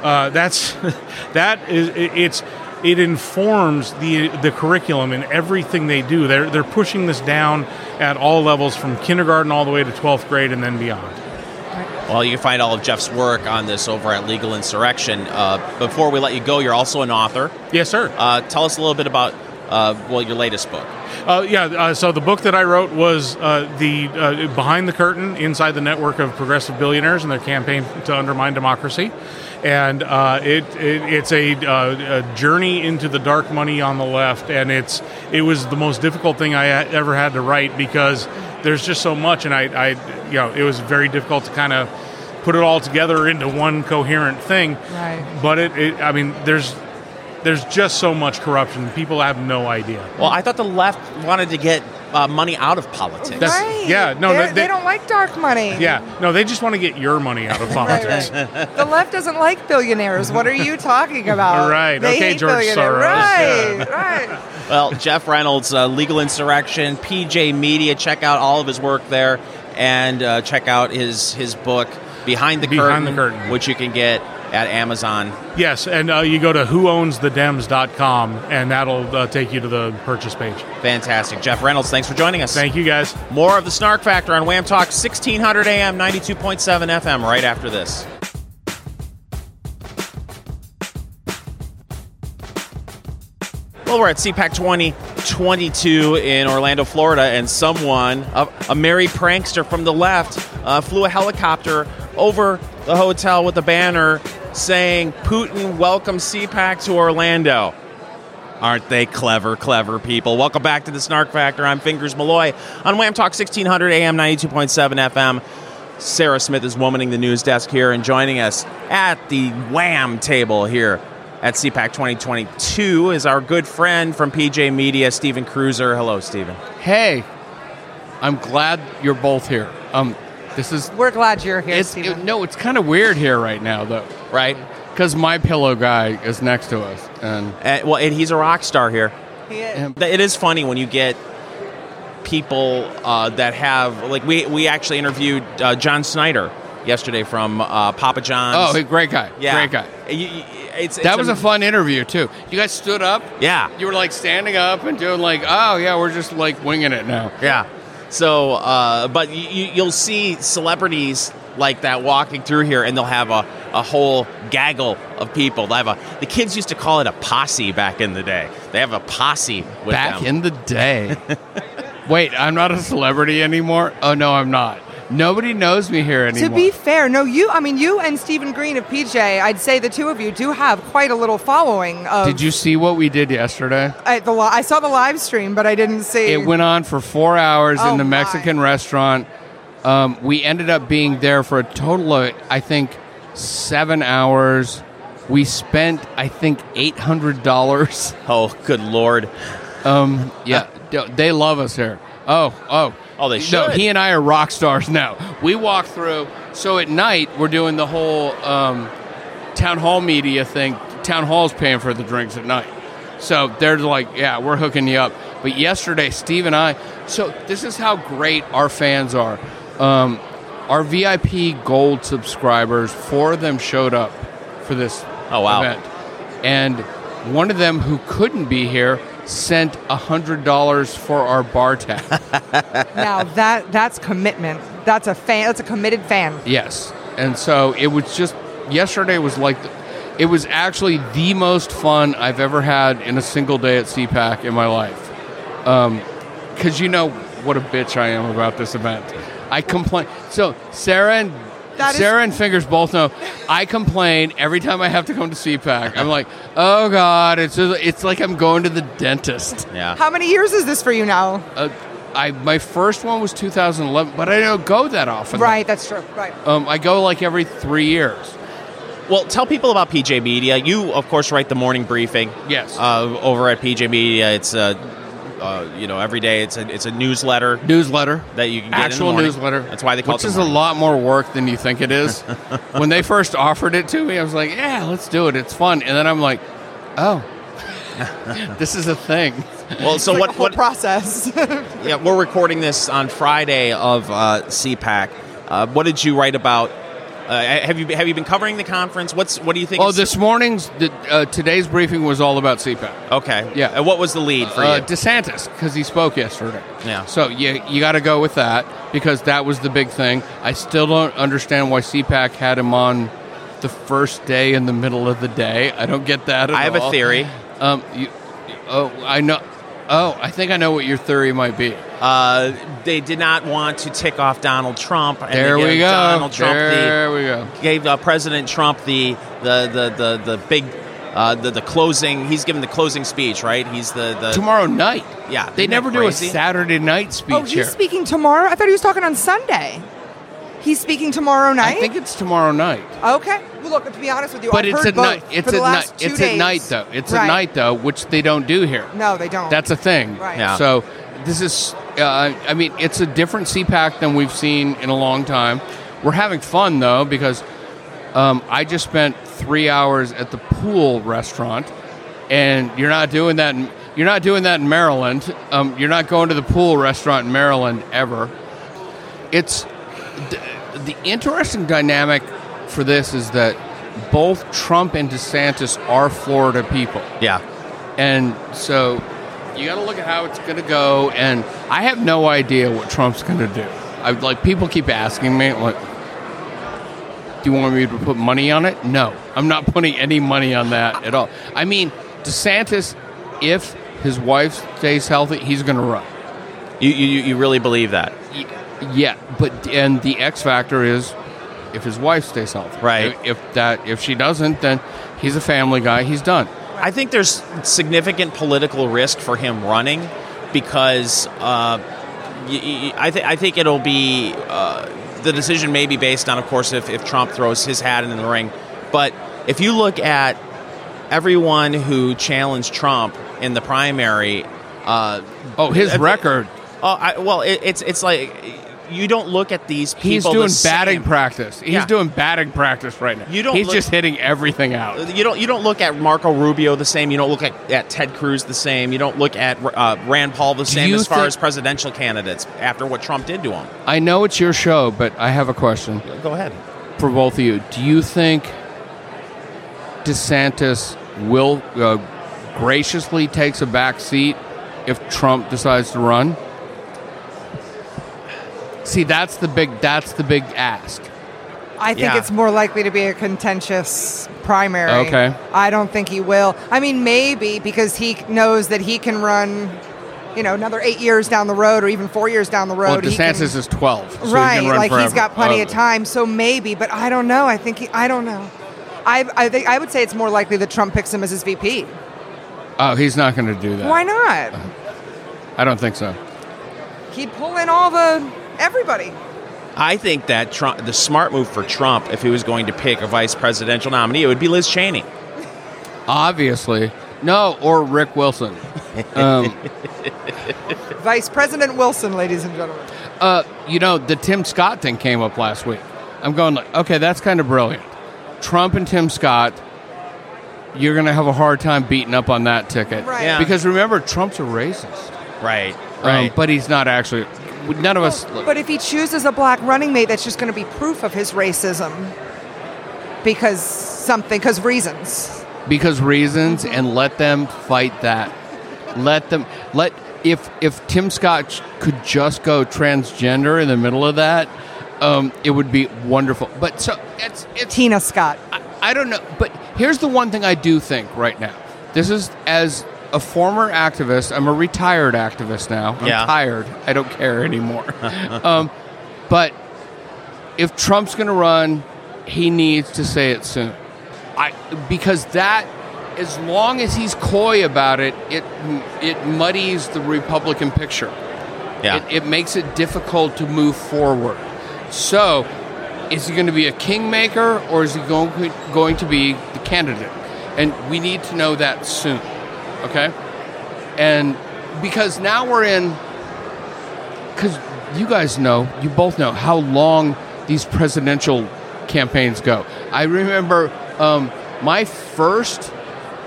Uh, that's that is it, it's it informs the the curriculum and everything they do. They're they're pushing this down at all levels from kindergarten all the way to 12th grade and then beyond. Well, you can find all of Jeff's work on this over at Legal Insurrection. Uh, before we let you go, you're also an author. Yes, sir. Uh, tell us a little bit about uh, well your latest book. Uh, yeah, uh, so the book that I wrote was uh, the uh, behind the curtain inside the network of progressive billionaires and their campaign to undermine democracy, and uh, it, it it's a, uh, a journey into the dark money on the left, and it's it was the most difficult thing I had- ever had to write because there's just so much, and I, I you know it was very difficult to kind of put it all together into one coherent thing. Right. But it, it I mean, there's there's just so much corruption. People have no idea. Well, I thought the left wanted to get uh, money out of politics. That's- right. yeah, no, They're- they- they, don't like dark money. Yeah, no, they just want to get your money out of politics. right. the left doesn't like billionaires. What are you talking about? Right. They Okay, hate George billionaires. Soros. Right. Yeah. Right. Well, Jeff Reynolds, uh, Legal Insurrection, PJ Media. Check out all of his work there, and uh, check out his his book Behind the Behind the Curtain, Curtain. which you can get at Amazon. Yes, and uh, you go to whoownsthedems.com, and that'll uh, take you to the purchase page. Fantastic, Jeff Reynolds. Thanks for joining us. Thank you, guys. More of the Snark Factor on WAAM Talk, 1600 AM, 92.7 FM. Right after this. Well, we're at CPAC 2022 in Orlando, Florida, and someone, a, a merry prankster from the left, uh, flew a helicopter over the hotel with a banner saying, Putin welcome CPAC to Orlando. Aren't they clever, clever people? Welcome back to the Snark Factor. I'm Fingers Malloy on WAAM Talk 1600 AM 92.7 FM. Sarah Smith is womaning the news desk here and joining us at the WAAM table here at CPAC 2022 is our good friend from PJ Media, Stephen Kruiser. Hello, Stephen. Hey, I'm glad you're both here. Um, this is We're glad you're here, it's Stephen. it- no, it's kind of weird here right now though, Right? because my pillow guy is next to us, and Uh, well, and he's a rock star here. He is. It is funny when you get people uh, that have like we we actually interviewed uh, John Schnatter yesterday from uh, Papa John's. oh, great guy, yeah, great guy. You- you- it's, That was a am- fun interview too. You guys stood up. Yeah, You were like standing up and doing like, oh yeah, we're just like winging it now. yeah. So, uh, but you, you- you'll see celebrities like that walking through here, and they'll have a, a whole gaggle of people. They have a the kids used to call it a posse back in the day. They have a posse with Back them. in the day. Wait, I'm not a celebrity anymore. Oh no, I'm not. Nobody knows me here anymore. To be fair, no, you. I mean, you and Stephen Green of PJ. I'd say the two of you do have quite a little following. Of, Did you see what we did yesterday? I, the, I saw the live stream, but I didn't see. It went on for four hours Oh, in the my. Mexican restaurant. Um, we ended up being there for a total of, I think, seven hours. We spent, I think, eight hundred dollars. oh, good lord! Um, yeah, d- they love us here. Oh, oh, Oh, they should. No, he and I are rock stars now. We walk through. So at night, we're doing the whole um, Townhall media thing. Townhall's paying for the drinks at night. So they're like, yeah, we're hooking you up. But yesterday, Steve and I. So this is how great our fans are. Um, our VIP Gold subscribers, four of them showed up for this Oh, wow. event, and one of them who couldn't be here sent a hundred dollars for our bar tab. now that that's commitment. That's a fan. That's a committed fan. Yes. And so it was just yesterday was like the, it was actually the most fun I've ever had in a single day at CPAC in my life. Um cuz you know what a bitch I am about this event. I complain. So Sarah and That is- Sarah and Fingers both know I complain every time I have to come to CPAC. I'm like, "Oh god, it's just, it's like I'm going to the dentist." Yeah. How many years is this for you now? Uh, I my first one was 2011, but I don't go that often. Right, that's true. Right. Um, I go like every 3 years. Well, tell people about PJ Media. You, of course, write the morning briefing. Yes. Uh, over at PJ Media, it's uh, uh, you know every day. It's a it's a newsletter newsletter that you can get in the actual newsletter. That's why they call which it. is the a lot more work than you think it is. when they first offered it to me, I was like, "Yeah, let's do it. It's fun." And then I'm like, "Oh, this is a thing." Well, so like what what process? Yeah, we're recording this on Friday of uh, CPAC. Uh, what did you write about? Uh, have you have you been covering the conference? What's what do you think? Oh, is- this morning's the, uh, today's briefing was all about CPAC. Okay. Yeah. And what was the lead for Uh, you? DeSantis, because he spoke yesterday. Yeah. So you you got to go with that because that was the big thing. I still don't understand why CPAC had him on the first day in the middle of the day. I don't get that. At I have a theory. Um. You, oh, I know. Oh, I think I know what your theory might be. Uh, they did not want to tick off Donald Trump. And There they we gave go. Donald Trump there we go. gave uh, President Trump the the the the, the big. Uh, the, the closing he's giving the closing speech right he's the, the Tomorrow night. yeah They never do a? Saturday night speech oh, he's here. speaking tomorrow. I thought he was talking on Sunday. He's speaking tomorrow night. I think it's tomorrow night. Okay. Well, look. To be honest with you, But I've it's heard at night. It's for the at night. two It's at night though. It's Right. at night though, which they don't do here. No, they don't. That's a thing. Right. Yeah. So this is, uh, I mean, it's a different CPAC than we've seen in a long time. We're having fun though because um, I just spent three hours at the pool restaurant, and you're not doing that. In, you're not doing that in Maryland. Um, you're not going to the pool restaurant in Maryland ever. It's the, interesting dynamic for this is that both Trump and DeSantis are Florida people. yeah And so you got to look at how it's going to go. And I have no idea what Trump's going to do. I like people keep asking me like, "Do you want me to put money on it?" No, I'm not putting any money on that at all. I mean, DeSantis, if his wife stays healthy, he's going to run. you, you you really believe that Yeah, but and the X factor is if his wife stays healthy. Right. If, if that if she doesn't, then he's a family guy. He's done. I think there's significant political risk for him running because uh, y- y- I, th- I think it'll be uh, the decision may be based on, of course, if, if Trump throws his hat in the ring. But if you look at everyone who challenged Trump in the primary, uh, Oh, his record. Oh, I, well, it, it's it's like you don't look at these people. He's doing batting practice. He's Yeah. doing batting practice right now. You don't He's look- just hitting everything out. You don't you don't look at Marco Rubio the same. You don't look at, at Ted Cruz the same. You don't look at uh, Rand Paul the same as far think- as presidential candidates after what Trump did to him. I know it's your show, but I have a question Go ahead. for both of you. Do you think DeSantis will uh, graciously takes a back seat if Trump decides to run? See, that's the big that's the big ask. I think Yeah. it's more likely to be a contentious primary. Okay. I don't think he will. I mean, maybe because he knows that he can run, you know, another eight years down the road or even four years down the road. well, he can- DeSantis is twelve, so he right, can run like he's got plenty Oh. of time. So maybe, but I don't know. I think he, I don't know. I I think I would say it's more likely that Trump picks him as his VP. Oh, he's not going to do that. Why not? I don't think so. He'd pull in all the everybody. I think that Trump, the smart move for Trump, if he was going to pick a vice presidential nominee, it would be Liz Cheney. Obviously, no, or Rick Wilson. Um, Vice President Wilson, ladies and gentlemen. Uh, you know, the Tim Scott thing came up last week. I'm going like, okay, that's kind of brilliant. Trump and Tim Scott, you're going to have a hard time beating up on that ticket. Right. Yeah. Because remember, Trump's a racist. Right. Um, but he's not actually. None of us. But if he chooses a black running mate, that's just going to be proof of his racism because something, because reasons. because reasons and let them fight that let them let if if tim scott could just go transgender in the middle of that um, it would be wonderful but so it's it's Tina Scott. I, I don't know but here's the one thing i do think right now this is as a former activist i'm a retired activist now i'm Yeah. tired i don't care anymore um, but if Trump's going to run, he needs to say it soon. I because that as long as he's coy about it, it it muddies the Republican picture. Yeah. It, it makes it difficult to move forward. So, is he going to be a kingmaker or is he going going to be the candidate? And we need to know that soon. Okay? And because now we're in because you guys know, you both know how long these presidential campaigns go. I remember um, my first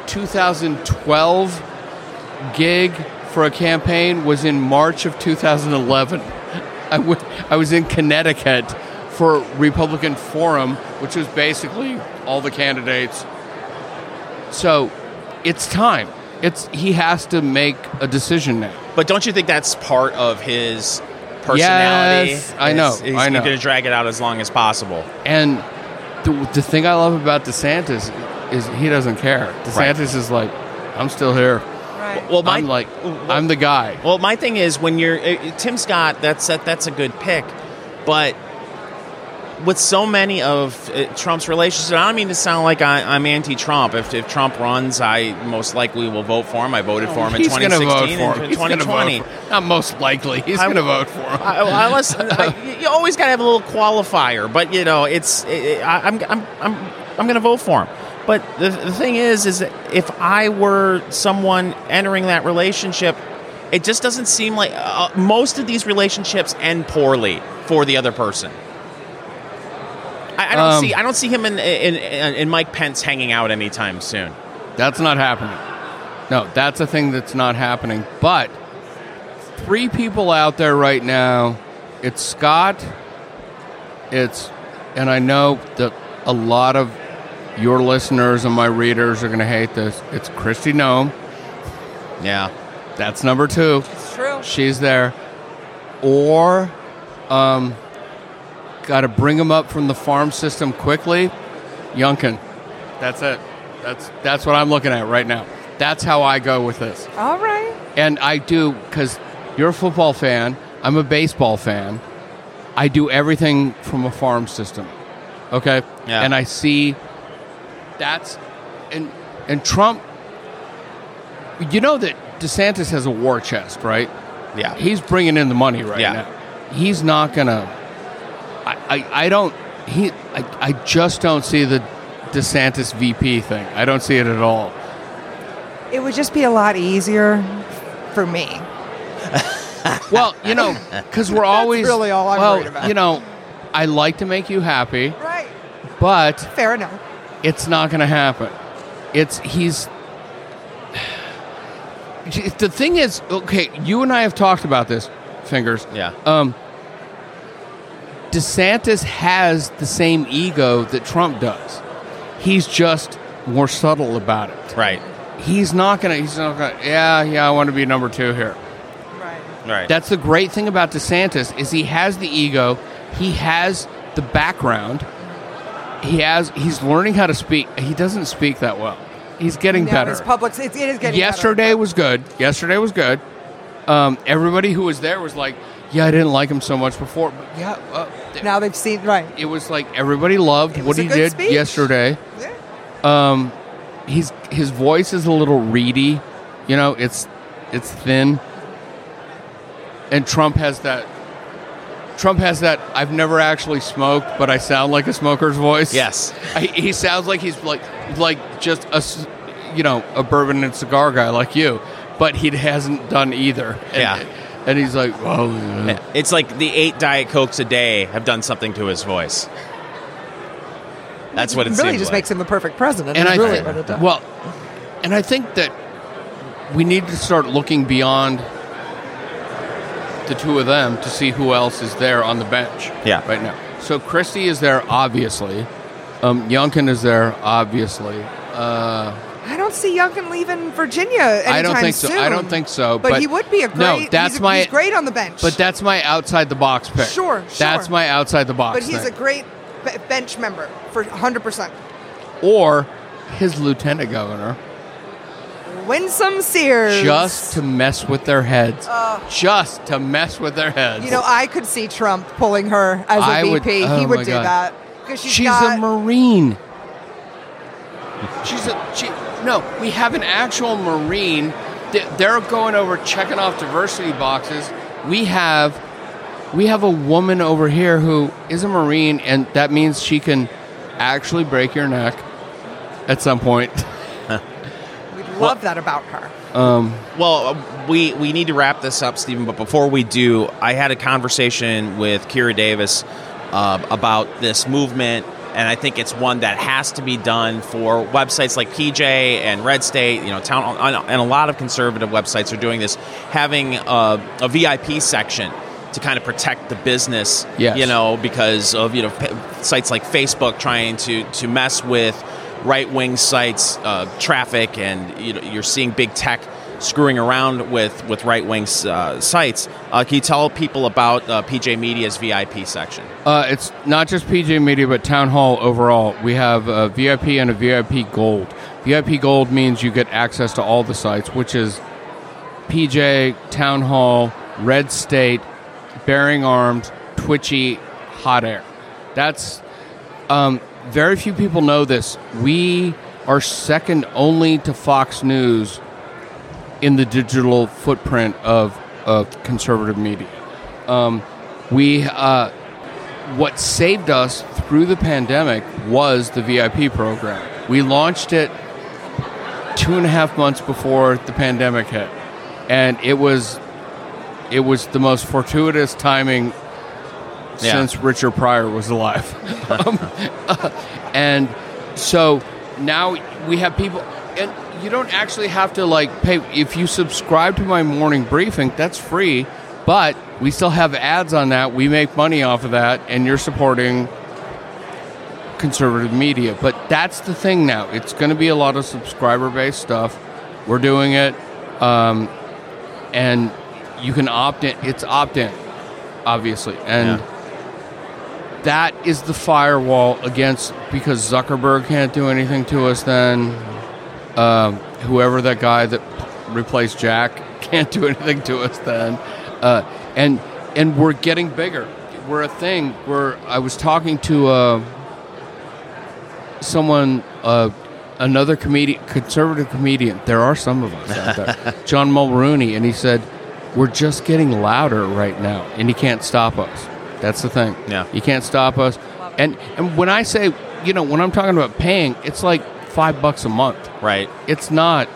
2012 gig for a campaign was in March of 2011. I, w- I was in Connecticut for Republican Forum, which was basically all the candidates. So it's time. It's he has to make a decision now. But don't you think that's part of his personality? Yes, I know, Is- He's I know. going to drag it out as long as possible. And the, the thing I love about DeSantis is he doesn't care. DeSantis is like, I'm still here. Right. Well, my I'm like, I'm the guy. Well, my thing is when you're uh, Tim Scott, that's that, that's a good pick, but with so many of uh, Trump's relationships, I don't mean to sound like I, I'm anti-Trump. If, if Trump runs, I most likely will vote for him. I voted for him in He's going to 2016 vote for him. Gonna 2020. vote for- Not most likely. He's going to vote for him. I, I, unless, I, you always got to have a little qualifier, but you know, it's it, I, I'm I'm I'm I'm going to vote for him. But the, the thing is, is that if I were someone entering that relationship, it just doesn't seem like uh, most of these relationships end poorly for the other person. I, I don't Um, see I don't see him in, in in in Mike Pence hanging out anytime soon. That's not happening. No, that's a thing that's not happening. But three people out there right now. It's Scott. It's, and I know that a lot of your listeners and my readers are going to hate this. It's Kristi Noem. Yeah, That's number two. It's true. She's there. Or, um, got to bring them up from the farm system quickly. Youngkin. That's it. That's that's what I'm looking at right now. That's how I go with this. All right. And I do because you're a football fan. I'm a baseball fan. I do everything from a farm system. Okay. Yeah. And I see that's and and Trump. You know that DeSantis has a war chest, right? yeah. He's bringing in the money right Yeah. now. He's not gonna. I, I, I don't. He. I, I just don't see the DeSantis VP thing. I don't see it at all. It would just be a lot easier for me. Well, you know, because we're always really all I'm well, worried about. You know, I like to make you happy, Right. but Fair enough. it's not going to happen. It's he's. The thing is, okay, you and I have talked about this, fingers. Yeah. Um, DeSantis has the same ego that Trump does. He's just more subtle about it. Right. He's not gonna. He's not gonna. Yeah, yeah. I want to be number two here. Right. Right. That's the great thing about DeSantis is he has the ego, he has the background, he has he's learning how to speak. He doesn't speak that well. He's getting No, better. His public, it, it is getting Yesterday better. was good. Yesterday was good. Um, everybody who was there was like, "Yeah, I didn't like him so much before." But yeah, uh, Now they've seen right. it was like everybody loved what he did speech. yesterday. Yeah. Um, he's his voice is a little reedy. You know, it's it's thin. And Trump has that. Trump has that. I've never actually smoked, but I sound like a smoker's voice. Yes. I, he sounds like he's like like just a s- you know a bourbon and cigar guy like you, but he hasn't done either. And, Yeah. And he's like, well, yeah. It's like the eight Diet Cokes a day have done something to his voice. That's what it really just like. makes him the perfect president. and I really thi- what it does. well, and I think that we need to start looking beyond the two of them to see who else is there on the bench. Yeah. right now. So Kristi is there, obviously. Um, Youngkin is there, obviously. Uh, I don't see Youngkin leaving Virginia anytime I don't think so. soon. I don't think so. But, But, he would be a great. No, that's he's, my. he's great on the bench. But that's my outside the box pick. Sure, sure. That's my outside the box. but he's thing. a great be- bench member for 100. percent or his lieutenant governor Winsome Sears. just to mess with their heads. Uh, just to mess with their heads. You know, I could see Trump pulling her as a I VP. would- he oh would do God. that because she's, she's got, a marine. She's a she. No, we have an actual marine. They- They're going over checking off diversity boxes. We have, we have a woman over here who is a marine, and that means she can actually break your neck at some point. We'd love that about her. Well, uh, we we need to wrap this up, Stephen. But before we do, I had a conversation with Kira Davis uh, about this movement, and I think it's one that has to be done for websites like PJ and Red State. You know, town and a lot of conservative websites are doing this, having a, a VIP section to kind of protect the business. Yes. You know, because of you know p- sites like Facebook trying to to mess with right wing sites, uh, traffic, and you know, you're seeing big tech screwing around with with right wing uh, sites. Uh, can you tell people about uh, PJ Media's VIP section? Uh, it's not just PJ Media, but Townhall overall. We have a VIP and a VIP Gold. VIP Gold means you get access to all the sites, which is PJ, Townhall, Red State, Bearing Arms, Twitchy, Hot Air. That's um, very few people know this. We are second only to Fox News in the digital footprint of, of conservative media. Um, we uh, what saved us through the pandemic was the VIP program. We launched it two and a half months before the pandemic hit, and it was it was the most fortuitous timing Yeah. since Richard Pryor was alive. um, uh, and so now we have people, and you don't actually have to like pay. If you subscribe to my morning briefing, that's free, but we still have ads on that. We make money off of that, and you're supporting conservative media. But that's the thing now. It's going to be a lot of subscriber based stuff. We're doing it, um, and you can opt in. It's opt in, obviously, and that is the firewall against because Zuckerberg can't do anything to us. Then um, whoever that guy that replaced Jack can't do anything to us. Then uh, and and we're getting bigger. We're a thing. We're I was talking to. Uh, someone, uh, another comedian, conservative comedian. There are some of us out there. John Mulrooney, and he said, "We're just getting louder right now, and he can't stop us." That's the thing. Yeah. you can't stop us. And and when I say, you know, when I'm talking about paying, it's like five bucks a month. Right. It's not.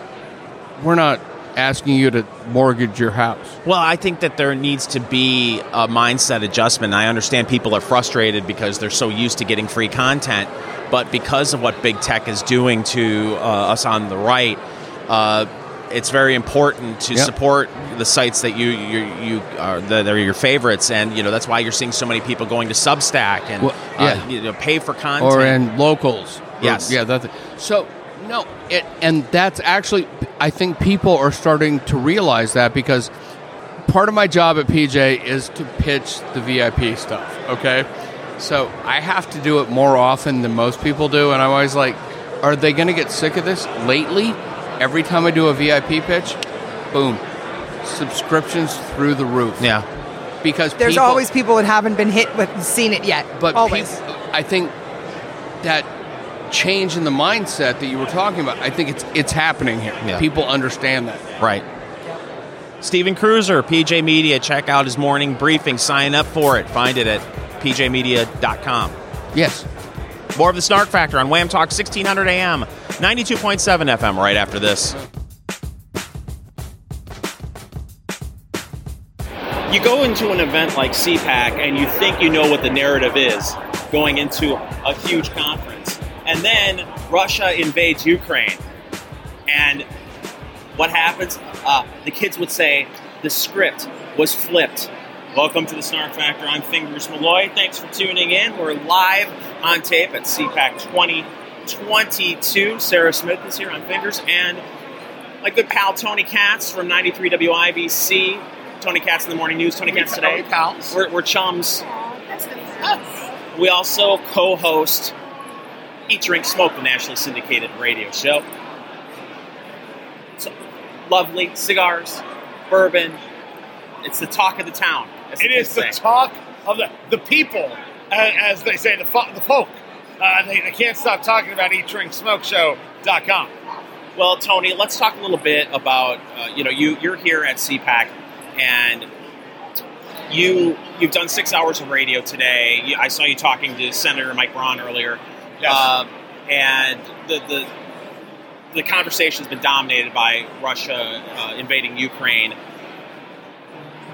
We're not asking you to mortgage your house. Well, I think that there needs to be a mindset adjustment. I understand people are frustrated because they're so used to getting free content, but because of what big tech is doing to uh, us on the right, uh, it's very important to Yep. support the sites that you you, you are that are your favorites, and you know that's why you're seeing so many people going to Substack and Well, uh, you know, pay for content. or in locals. Yes. yeah. That's so. No, it, and that's actually. I think people are starting to realize that because part of my job at PJ is to pitch the VIP stuff. Okay, so I have to do it more often than most people do, and I'm always like, "Are they going to get sick of this?" Lately, every time I do a VIP pitch, boom, subscriptions through the roof. yeah. because There's people- always people that haven't been hit with seen it yet. but always. peop- I think that change in the mindset that you were talking about, I think it's it's happening here. Yeah. People understand that. Right. Stephen Kruiser, PJ Media. Check out his morning briefing. Sign up for it. Find it at pjmedia.com. Yes. More of the Snark Factor on WAAM Talk 1600 AM, 92.7 FM right after this. You go into an event like CPAC and you think you know what the narrative is going into a huge conference. And then Russia invades Ukraine. And what happens? Uh, the kids would say the script was flipped Welcome to the Snark Factor. I'm Fingers Malloy. Thanks for tuning in. We're live on tape at CPAC 2022. Sarah Smith is here on Fingers, and my good pal Tony Katz from 93 WIBC. Tony Katz in the Morning News. Tony Katz today. pals? We're, we're chums. We also co-host Eat, Drink, Smoke, the nationally syndicated radio show. So, lovely cigars, bourbon. It's the talk of the town. as It the the say. talk of the, the people, a- as they say, the, fo- the folk. Uh, they, they can't stop talking about Eat, Drink, Smoke Show.com. Well, Tony, let's talk a little bit about uh, you know you you're here at CPAC, and you you've done six hours of radio today. I saw you talking to Senator Mike Braun earlier, Yes. uh, and the the the conversation has been dominated by Russia uh, invading Ukraine.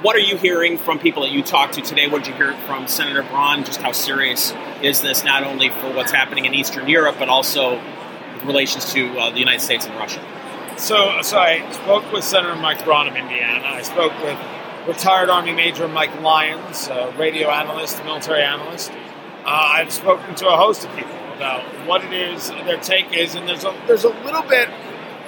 What are you hearing from people that you talked to today? What did you hear from Senator Braun? Just how serious is this, not only for what's happening in Eastern Europe, but also with relations to uh, the United States and Russia? So, so I spoke with Senator Mike Braun of Indiana. I spoke with retired Army Major Mike Lyons, a radio analyst, military analyst. Uh, I've spoken to a host of people about what it is their take is, and there's a there's a little bit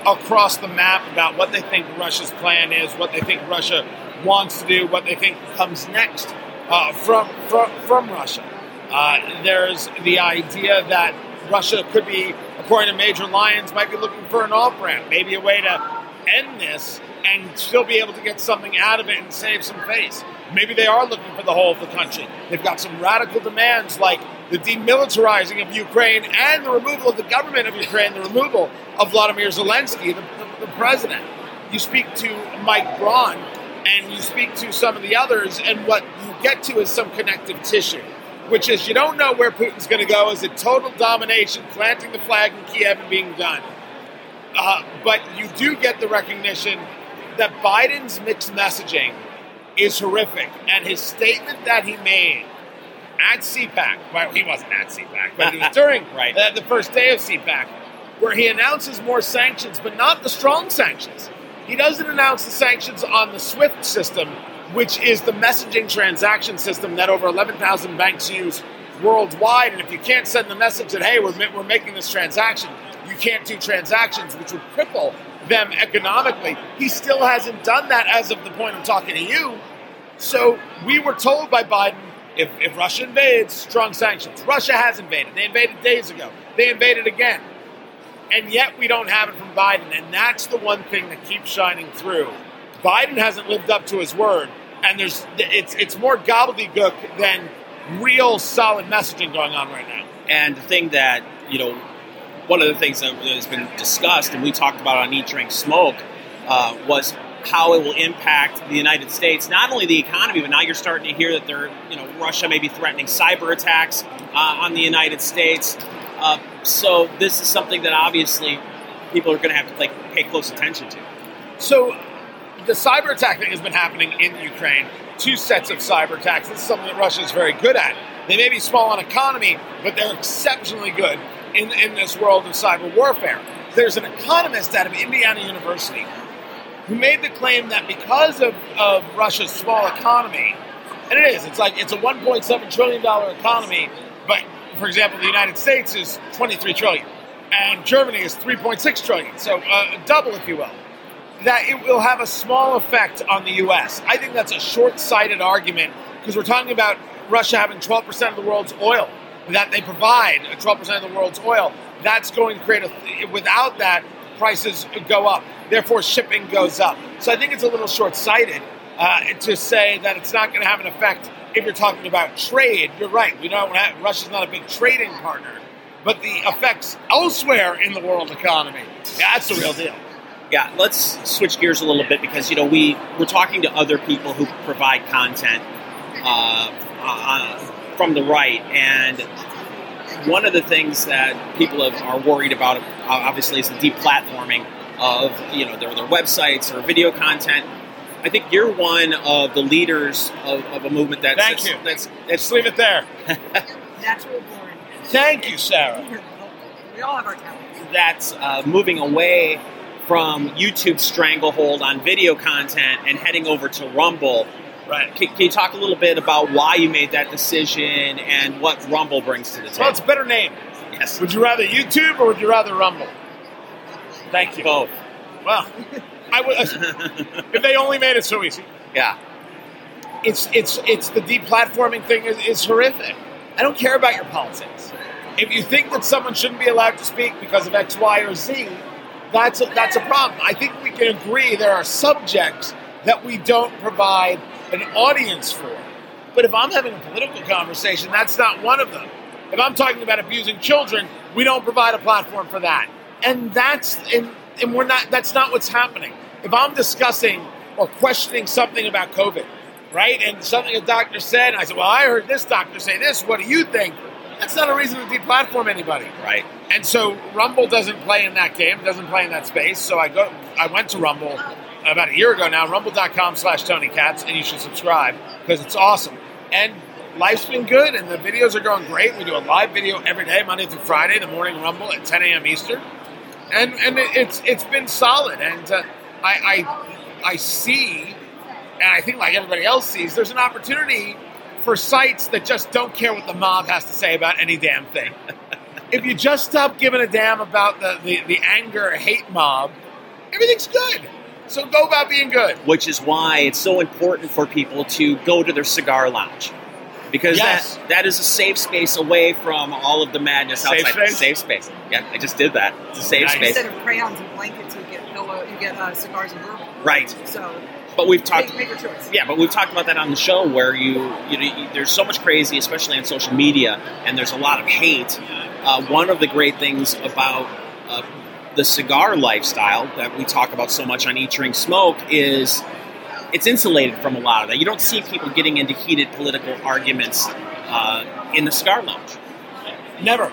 across the map about what they think Russia's plan is, what they think Russia wants to do, what they think comes next uh, from, from from Russia. Uh, there's the idea that Russia could be, according to Major Lyons, might be looking for an off ramp, maybe a way to end this and still be able to get something out of it and save some face. Maybe they are looking for the whole of the country. They've got some radical demands like the demilitarizing of Ukraine and the removal of the government of Ukraine, the removal of Vladimir Zelensky, the, the, the president. You speak to Mike Braun and you speak to some of the others, and what you get to is some connective tissue, which is you don't know where Putin's going to go. Is it total domination, planting the flag in Kiev and being done? Uh, but you do get the recognition that Biden's mixed messaging is horrific, and his statement that he made at CPAC, well, he wasn't at CPAC, but it was during Right. uh, the first day of CPAC, where he announces more sanctions, but not the strong sanctions. He doesn't announce the sanctions on the SWIFT system, which is the messaging transaction system that over 11,000 banks use worldwide. And if you can't send the message that, hey, we're, we're making this transaction, you can't do transactions, which would cripple them economically. He still hasn't done that as of the point I'm talking to you. So we were told by Biden if, if Russia invades, strong sanctions. Russia has invaded. They invaded days ago. They invaded again. And yet we don't have it from Biden. And that's the one thing that keeps shining through. Biden hasn't lived up to his word. And there's it's it's more gobbledygook than real solid messaging going on right now. And the thing that, you know, one of the things that has been discussed, and we talked about on Eat, Drink, Smoke, uh, was how it will impact the United States, not only the economy, but now you're starting to hear that they're, you know, Russia may be threatening cyber attacks uh, on the United States. Uh, so this is something that obviously people are going to have to like pay close attention to. So the cyber attack thing has been happening in Ukraine. Two sets of cyber attacks. This is something that Russia is very good at. They may be small on economy, but they're exceptionally good in, in this world of cyber warfare. There's an economist out of Indiana University who made the claim that because of, of Russia's small economy, and it is, it's like it's a 1.7 trillion dollar economy, but for example, the United States is 23 trillion, and Germany is 3.6 trillion, so uh, double, if you will that it will have a small effect on the U.S. I think that's a short-sighted argument because we're talking about Russia having 12% of the world's oil that they provide, 12% of the world's oil. That's going to create a. Without that, prices go up. Therefore, shipping goes up. So I think it's a little short-sighted uh, to say that it's not going to have an effect if you're talking about trade. You're right. We don't have, Russia's not a big trading partner, but the effects elsewhere in the world economy. That's the real deal. Yeah, let's switch gears a little bit because you know we we're talking to other people who provide content uh, uh, from the right, and one of the things that people have, are worried about, uh, obviously, is the deplatforming of you know their their websites or video content. I think you're one of the leaders of, of a movement that's Thank that's, you. that's Let's leave it there. Natural born. Thank you, Sarah. We all have our talents. that's uh, moving away from YouTube's stranglehold on video content and heading over to Rumble. Right. Can, can you talk a little bit about why you made that decision and what Rumble brings to the table? Well, it's a better name. Yes. Would you rather YouTube or would you rather Rumble? Thank you. Both. Well, I would. if they only made it so easy. Yeah. It's it's it's the deplatforming thing is, is horrific. I don't care about your politics. If you think that someone shouldn't be allowed to speak because of X, Y, or Z, that's a, that's a problem. I think we can agree there are subjects that we don't provide an audience for. But if I'm having a political conversation, that's not one of them. If I'm talking about abusing children, we don't provide a platform for that. And that's and, and we're not that's not what's happening. If I'm discussing or questioning something about COVID, right? And something a doctor said, and I said, Well, I heard this doctor say this, what do you think? That's not a reason to deplatform anybody. Right. And so Rumble doesn't play in that game, doesn't play in that space. So I go I went to Rumble about a year ago now, rumble.com slash Tony Katz, and you should subscribe because it's awesome. And life's been good and the videos are going great. We do a live video every day, Monday through Friday, the morning rumble at 10 a.m. Eastern. And and it- it's it's been solid. And uh, I, I I see, and I think like everybody else sees, there's an opportunity for sites that just don't care what the mob has to say about any damn thing. if you just stop giving a damn about the, the, the anger hate mob, everything's good. So go about being good. Which is why it's so important for people to go to their cigar lounge. Because Yes. that, that is a safe space away from all of the madness Safe outside. space? Safe space. Yeah, I just did that. It's a safe Nice. space. Instead of crayons and blankets, you get pillow, you get uh, cigars and bourbon. Right. So But we've talked. make, make choice. Yeah, but we've talked about that on the show where you, you know, you- there's so much crazy, especially on social media, and there's a lot of hate. Uh, one of the great things about uh, the cigar lifestyle that we talk about so much on Eat, Drink, Smoke is it's insulated from a lot of that. You don't see people getting into heated political arguments uh, in the cigar lounge. Never.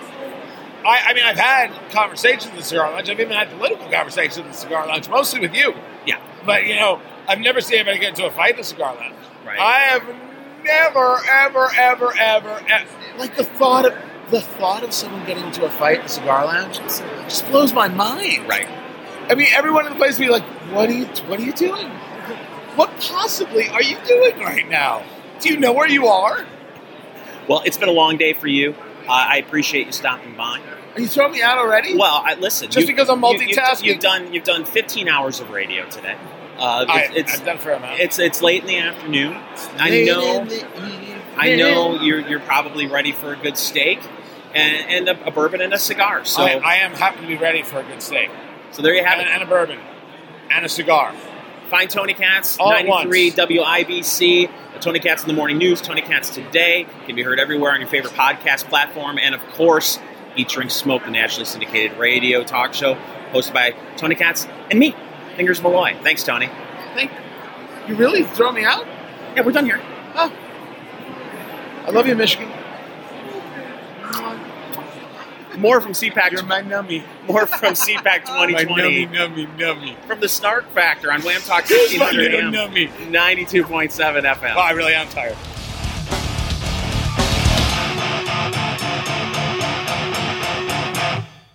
I, I mean, I've had conversations in the cigar lounge. I've even had political conversations in the cigar lounge, mostly with you. Yeah. But, you know, I've never seen anybody get into a fight in the cigar lounge. Right. I have never, ever, ever, ever, e- like the thought of the thought of someone getting into a fight in the cigar lounge just blows my mind. Right. I mean, everyone in the place would be like, "What are you? What are you doing? What possibly are you doing right now? Do you know where you are? Well, it's been a long day for you. Uh, I appreciate you stopping by. Are you throwing me out already? Well, I, listen. Just because I'm you- you've- multitasking? you've, done you've done 15 hours of radio today. Uh, I, it's, it's I've done for a fair amount. it's it's late in the afternoon. I know. In the evening. I know you're you're probably ready for a good steak and, and a, a bourbon and a cigar. So I, I am happy to be ready for a good steak so there you have and, it. and a bourbon and a cigar. Find Tony Katz, All 93. WIBC, Tony Katz in the Morning News, Tony Katz Today. Can be heard everywhere on your favorite podcast platform. And of course, Eat, Drink, Smoke, the nationally syndicated radio talk show hosted by Tony Katz and me, Fingers Malloy. Thanks, Tony. Thank you. Really throw me out? Yeah, we're done here. Oh, I love you, Michigan. More from CPAC. You're my nummy. more from CPAC 2020 my nummy, nummy. nummy. from the Snark Factor on WAAM Talk Who's my 1600 little AM, 92.7 FM. Well, I really am tired.